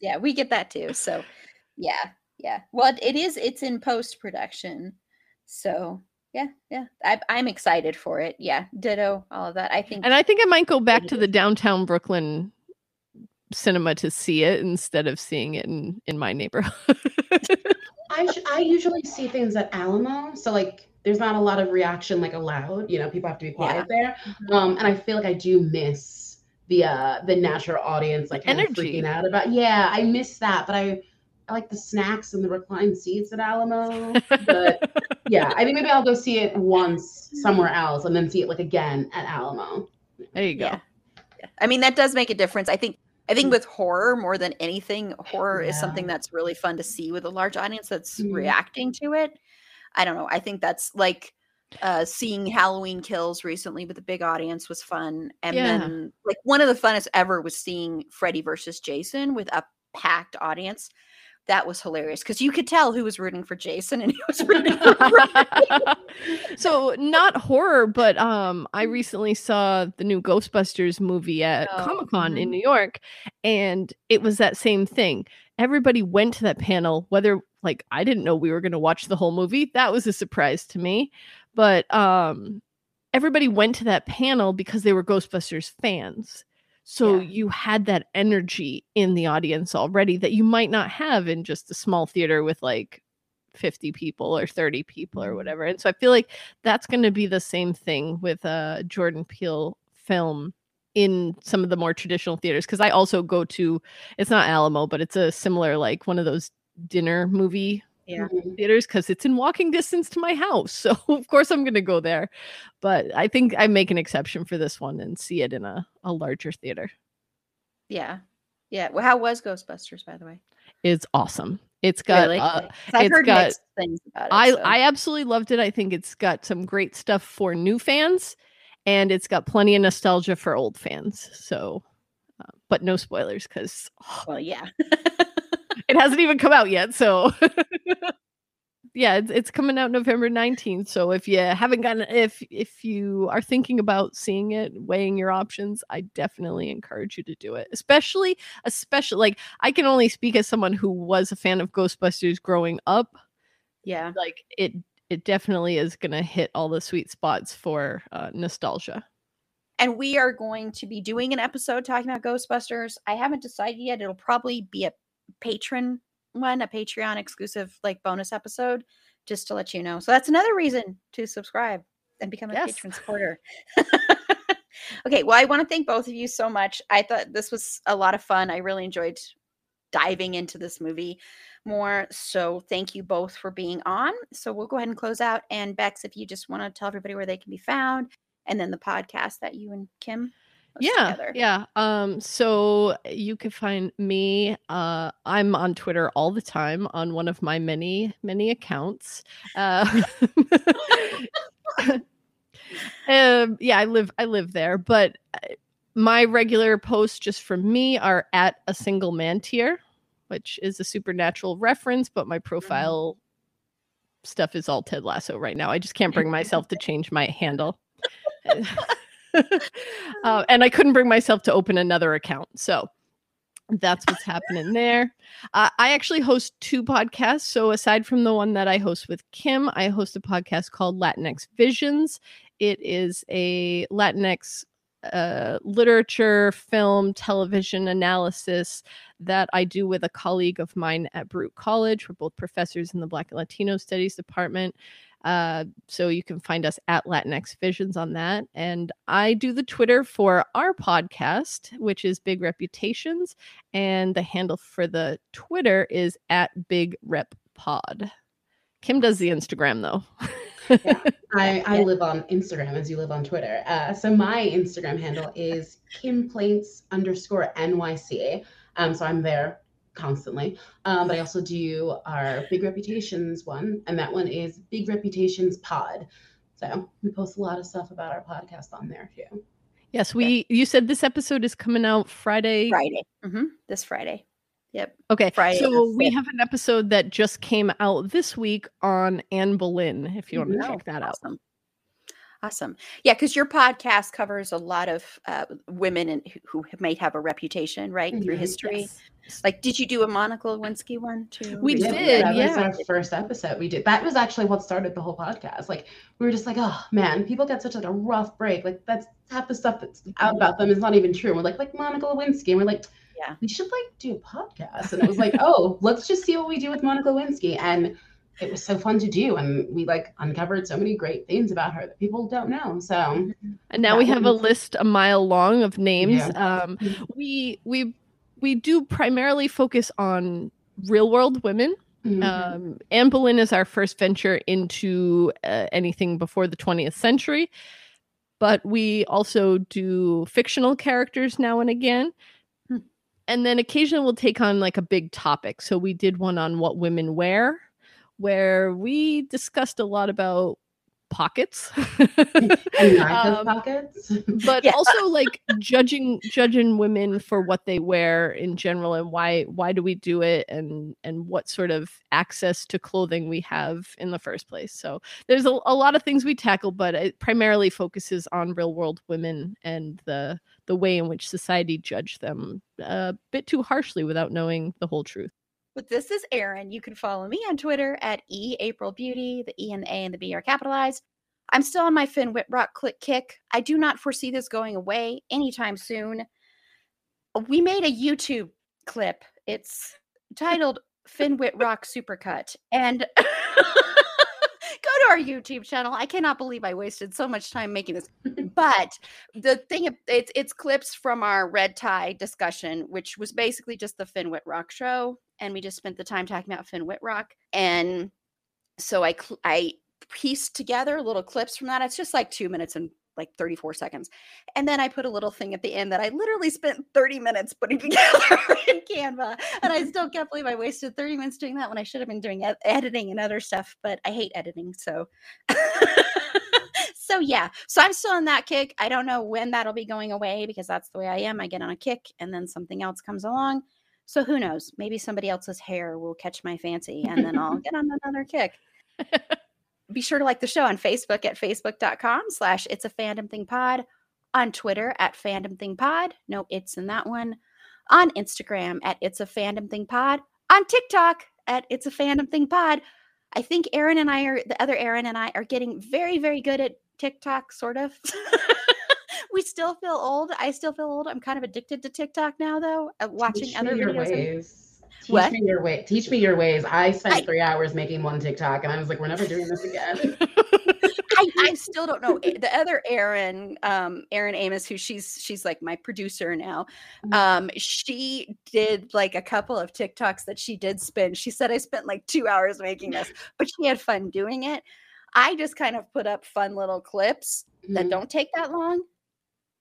Yeah, we get that too. So, yeah, yeah. Well, it- it is. It's in post production. So, yeah, yeah. I, I'm excited for it. Yeah, ditto. All of that. I think. and i think i might go back to the downtown brooklyn cinema to see it instead of seeing it in in my neighborhood I sh- I usually see things at Alamo, so like, there's not a lot of reaction like allowed. You know, people have to be quiet there. Mhm. Um, and I feel like I do miss the uh the natural audience like kind of Energy. freaking out about. Yeah, I miss that, but I I like the snacks and the reclined seats at Alamo. But yeah, I think maybe I'll go see it once somewhere else and then see it like again at Alamo. there you go Yeah. Yeah. I mean, that does make a difference. I think. I think with horror more than anything, horror is something that's really fun to see with a large audience that's Mhm. reacting to it. I don't know. I think that's like uh seeing Halloween Kills recently with a big audience was fun. And Yeah. then like one of the funnest ever was seeing Freddy versus Jason with a packed audience. That was hilarious because you could tell who was rooting for Jason and who was rooting for so not horror but um i recently saw the new ghostbusters movie at Oh, comic-con in mhm. new york and it was that same thing. Everybody went to that panel whether like i didn't know we were going to watch the whole movie that was a surprise to me but um everybody went to that panel because they were ghostbusters fans so Yeah. you had that energy in the audience already that you might not have in just a small theater with like 50 people or 30 people or whatever. And so I feel like that's going to be the same thing with a Jordan Peele film in some of the more traditional theaters because I also go to it's not Alamo, but it's a similar like one of those dinner movie Yeah. Theaters because it's in walking distance to my house. So of course I'm going to go there. But I think I make an exception for this one and see it in a, a larger theater. Yeah. Yeah. Well, how was Ghostbusters, by the way? It's awesome. It's got Really? uh, I've it's heard got- mixed things about it. I so- I absolutely loved it. I think it's got some great stuff for new fans and it's got plenty of nostalgia for old fans. So, uh, but no spoilers because Well, yeah. it hasn't even come out yet. So, yeah, it's, it's coming out November 19th. So if you haven't gotten, if if you are thinking about seeing it, weighing your options, I definitely encourage you to do it. Especially, especially like I can only speak as someone who was a fan of Ghostbusters growing up. yeah. Like it, it definitely is gonna hit all the sweet spots for uh, nostalgia. And we are going to be doing an episode talking about Ghostbusters. I haven't decided yet. It'll probably be a patron one, a Patreon exclusive like bonus episode, just to let you know. So that's another reason to subscribe and become a Yes. patron supporter. okay, well, I want to thank both of you so much. I thought this was a lot of fun. I really enjoyed diving into this movie more. So thank you both for being on. So we'll go ahead and close out. And Bex, if you just want to tell everybody where they can be found, and then the podcast that you and Kim yeah together. yeah um so you can find me uh i'm on twitter all the time on one of my many many accounts uh um yeah i live i live there but uh, my regular posts just from me are at a single man tear which is a supernatural reference but my profile stuff is all ted lasso right now. I just can't bring myself to change my handle uh, and I couldn't bring myself to open another account. So that's what's happening there. Uh, I actually host two podcasts. So aside from the one that I host with Kim, I host a podcast called Latinx Visions. It is a Latinx uh, literature, film, television analysis that I do with a colleague of mine at Baruch College. We're both professors in the Black and Latino Studies department. Uh, so you can find us at Latinx Visions on that. And I do the Twitter for our podcast, which is Big Reputations. And the handle for the Twitter is at Big Rep Pod. Kim does the Instagram though. I, I live on Instagram as you live on Twitter. Uh, so my Instagram handle is complaints underscore NYC. Um, so I'm there constantly. Um, but I also do our Big Reputations one, and that one is Big Reputations Pod. So we post a lot of stuff about our podcast on there too. yes, we you said this episode is coming out Friday. Friday. hmm This Friday. Yep. Okay. Friday so we 5th. have an episode that just came out this week on Anne Boleyn, if you want to Oh, check that out. Awesome. Awesome. Yeah, because your podcast covers a lot of uh, women and who, who may have a reputation, right, through Mhm. history. Yes. Like, did you do a Monica Lewinsky one too? We Yeah, did, That was yeah. our first episode. We did. That was actually what started the whole podcast. Like we were just like, oh man, people get such like a rough break. Like that's half the stuff that's out about them is not even true. And we're like, like Monica Lewinsky, and we're like, Yeah. we should like do a podcast. And it was like, oh, let's just see what we do with Monica Lewinsky. And it was so fun to do. And we like uncovered so many great things about her that people don't know. So And now we have a list a mile long of names. Yeah. Um, we we we do primarily focus on real world women. mhm. Um, Anne Boleyn is our first venture into uh, anything before the 20th century, but we also do fictional characters now and again. Hmm. And then occasionally we'll take on like a big topic. So we did one on what women wear, where we discussed a lot about pockets. and Um, pockets. but Yeah. also like judging judging women for what they wear in general and why why do we do it and and what sort of access to clothing we have in the first place so there's a, a lot of things we tackle but it primarily focuses on real world women and the the way in which society judged them a bit too harshly without knowing the whole truth But this is Erin. You can follow me on Twitter at E April Beauty. The E and the A and the B are capitalized. I'm still on my Finn Wittrock click kick. I do not foresee this going away anytime soon. We made a YouTube clip. It's titled Finn Wittrock Supercut. And go to our YouTube channel. I cannot believe I wasted so much time making this. But the thing it's it's clips from our red tie discussion, which was basically just the Finn Wittrock show, and we just spent the time talking about Finn Wittrock. And so I cl- I pieced together little clips from that. It's just like two minutes and like 34 seconds. And then I put a little thing at the end that I literally spent 30 minutes putting together in Canva. And I still can't believe I wasted 30 minutes doing that when I should have been doing ed- editing and other stuff, but I hate editing. So, so yeah. So I'm still on that kick. I don't know when that'll be going away because that's the way I am. I get on a kick and then something else comes along. So who knows? Maybe somebody else's hair will catch my fancy and then I'll get on another kick. Be sure to like the show on Facebook at facebook.com slash it's a fandom thing pod, on Twitter at fandom thing pod. No, it's in that one. On Instagram at it's a fandom thing pod. On TikTok at it's a fandom thing pod. I think Erin and I are the other Erin and I are getting very, very good at TikTok, sort of. we still feel old. I still feel old. I'm kind of addicted to TikTok now, though. Uh, watching Teach other me your videos. and- ways. Teach What? me your way. Teach me your ways. I spent I- three hours making one TikTok, and I was like, "We're never doing this again." I, I still don't know the other Erin, um, Erin Amos, who she's she's like my producer now. Mm. Um, she did like a couple of TikToks that she did spin. She said I spent like two hours making this, but she had fun doing it. I just kind of put up fun little clips that Mhm. don't take that long.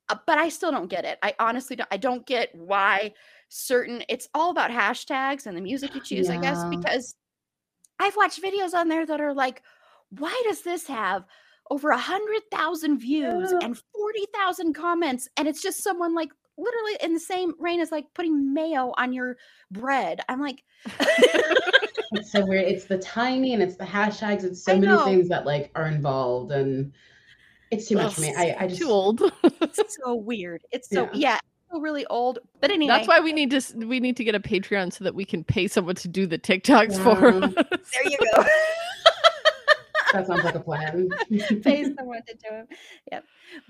Uh, but I still don't get it. I honestly don't. I don't get why certain. It's all about hashtags and the music you choose, I guess, because I've watched videos on there that are like, why does this have over a hundred thousand views Yeah. and forty thousand comments? And it's just someone like literally in the same reign as like putting mayo on your bread. I'm like, It's so weird. It's the timing and it's the hashtags. It's so many things that like are involved, and it's too much for me. I, I just Too old. it's so weird. It's so Yeah. yeah, so really old. But anyway, That's why we need to we need to get a Patreon so that we can pay someone to do the TikToks for Yeah. us. there you go. That sounds like a plan. pay someone to do it. Yep.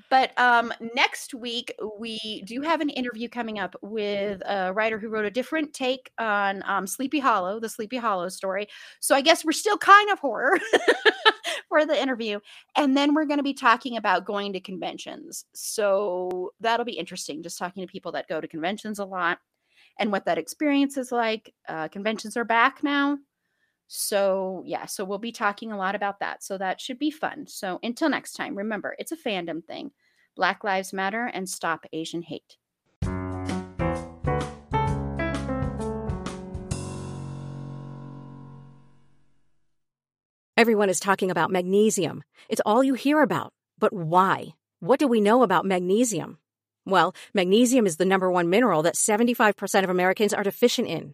But um, next week we do have an interview coming up with a writer who wrote a different take on um, Sleepy Hollow, the Sleepy Hollow story. So I guess we're still kind of horror for the interview, and then we're going to be talking about going to conventions. So that'll be interesting. Just talking to people that go to conventions a lot and what that experience is like. Uh, conventions are back now. So, yeah, so we'll be talking a lot about that. So, that should be fun. So, until next time, remember it's a fandom thing. Black Lives Matter and stop Asian hate. Everyone is talking about magnesium. It's all you hear about. But why? What do we know about magnesium? Well, magnesium is the number one mineral that 75% of Americans are deficient in.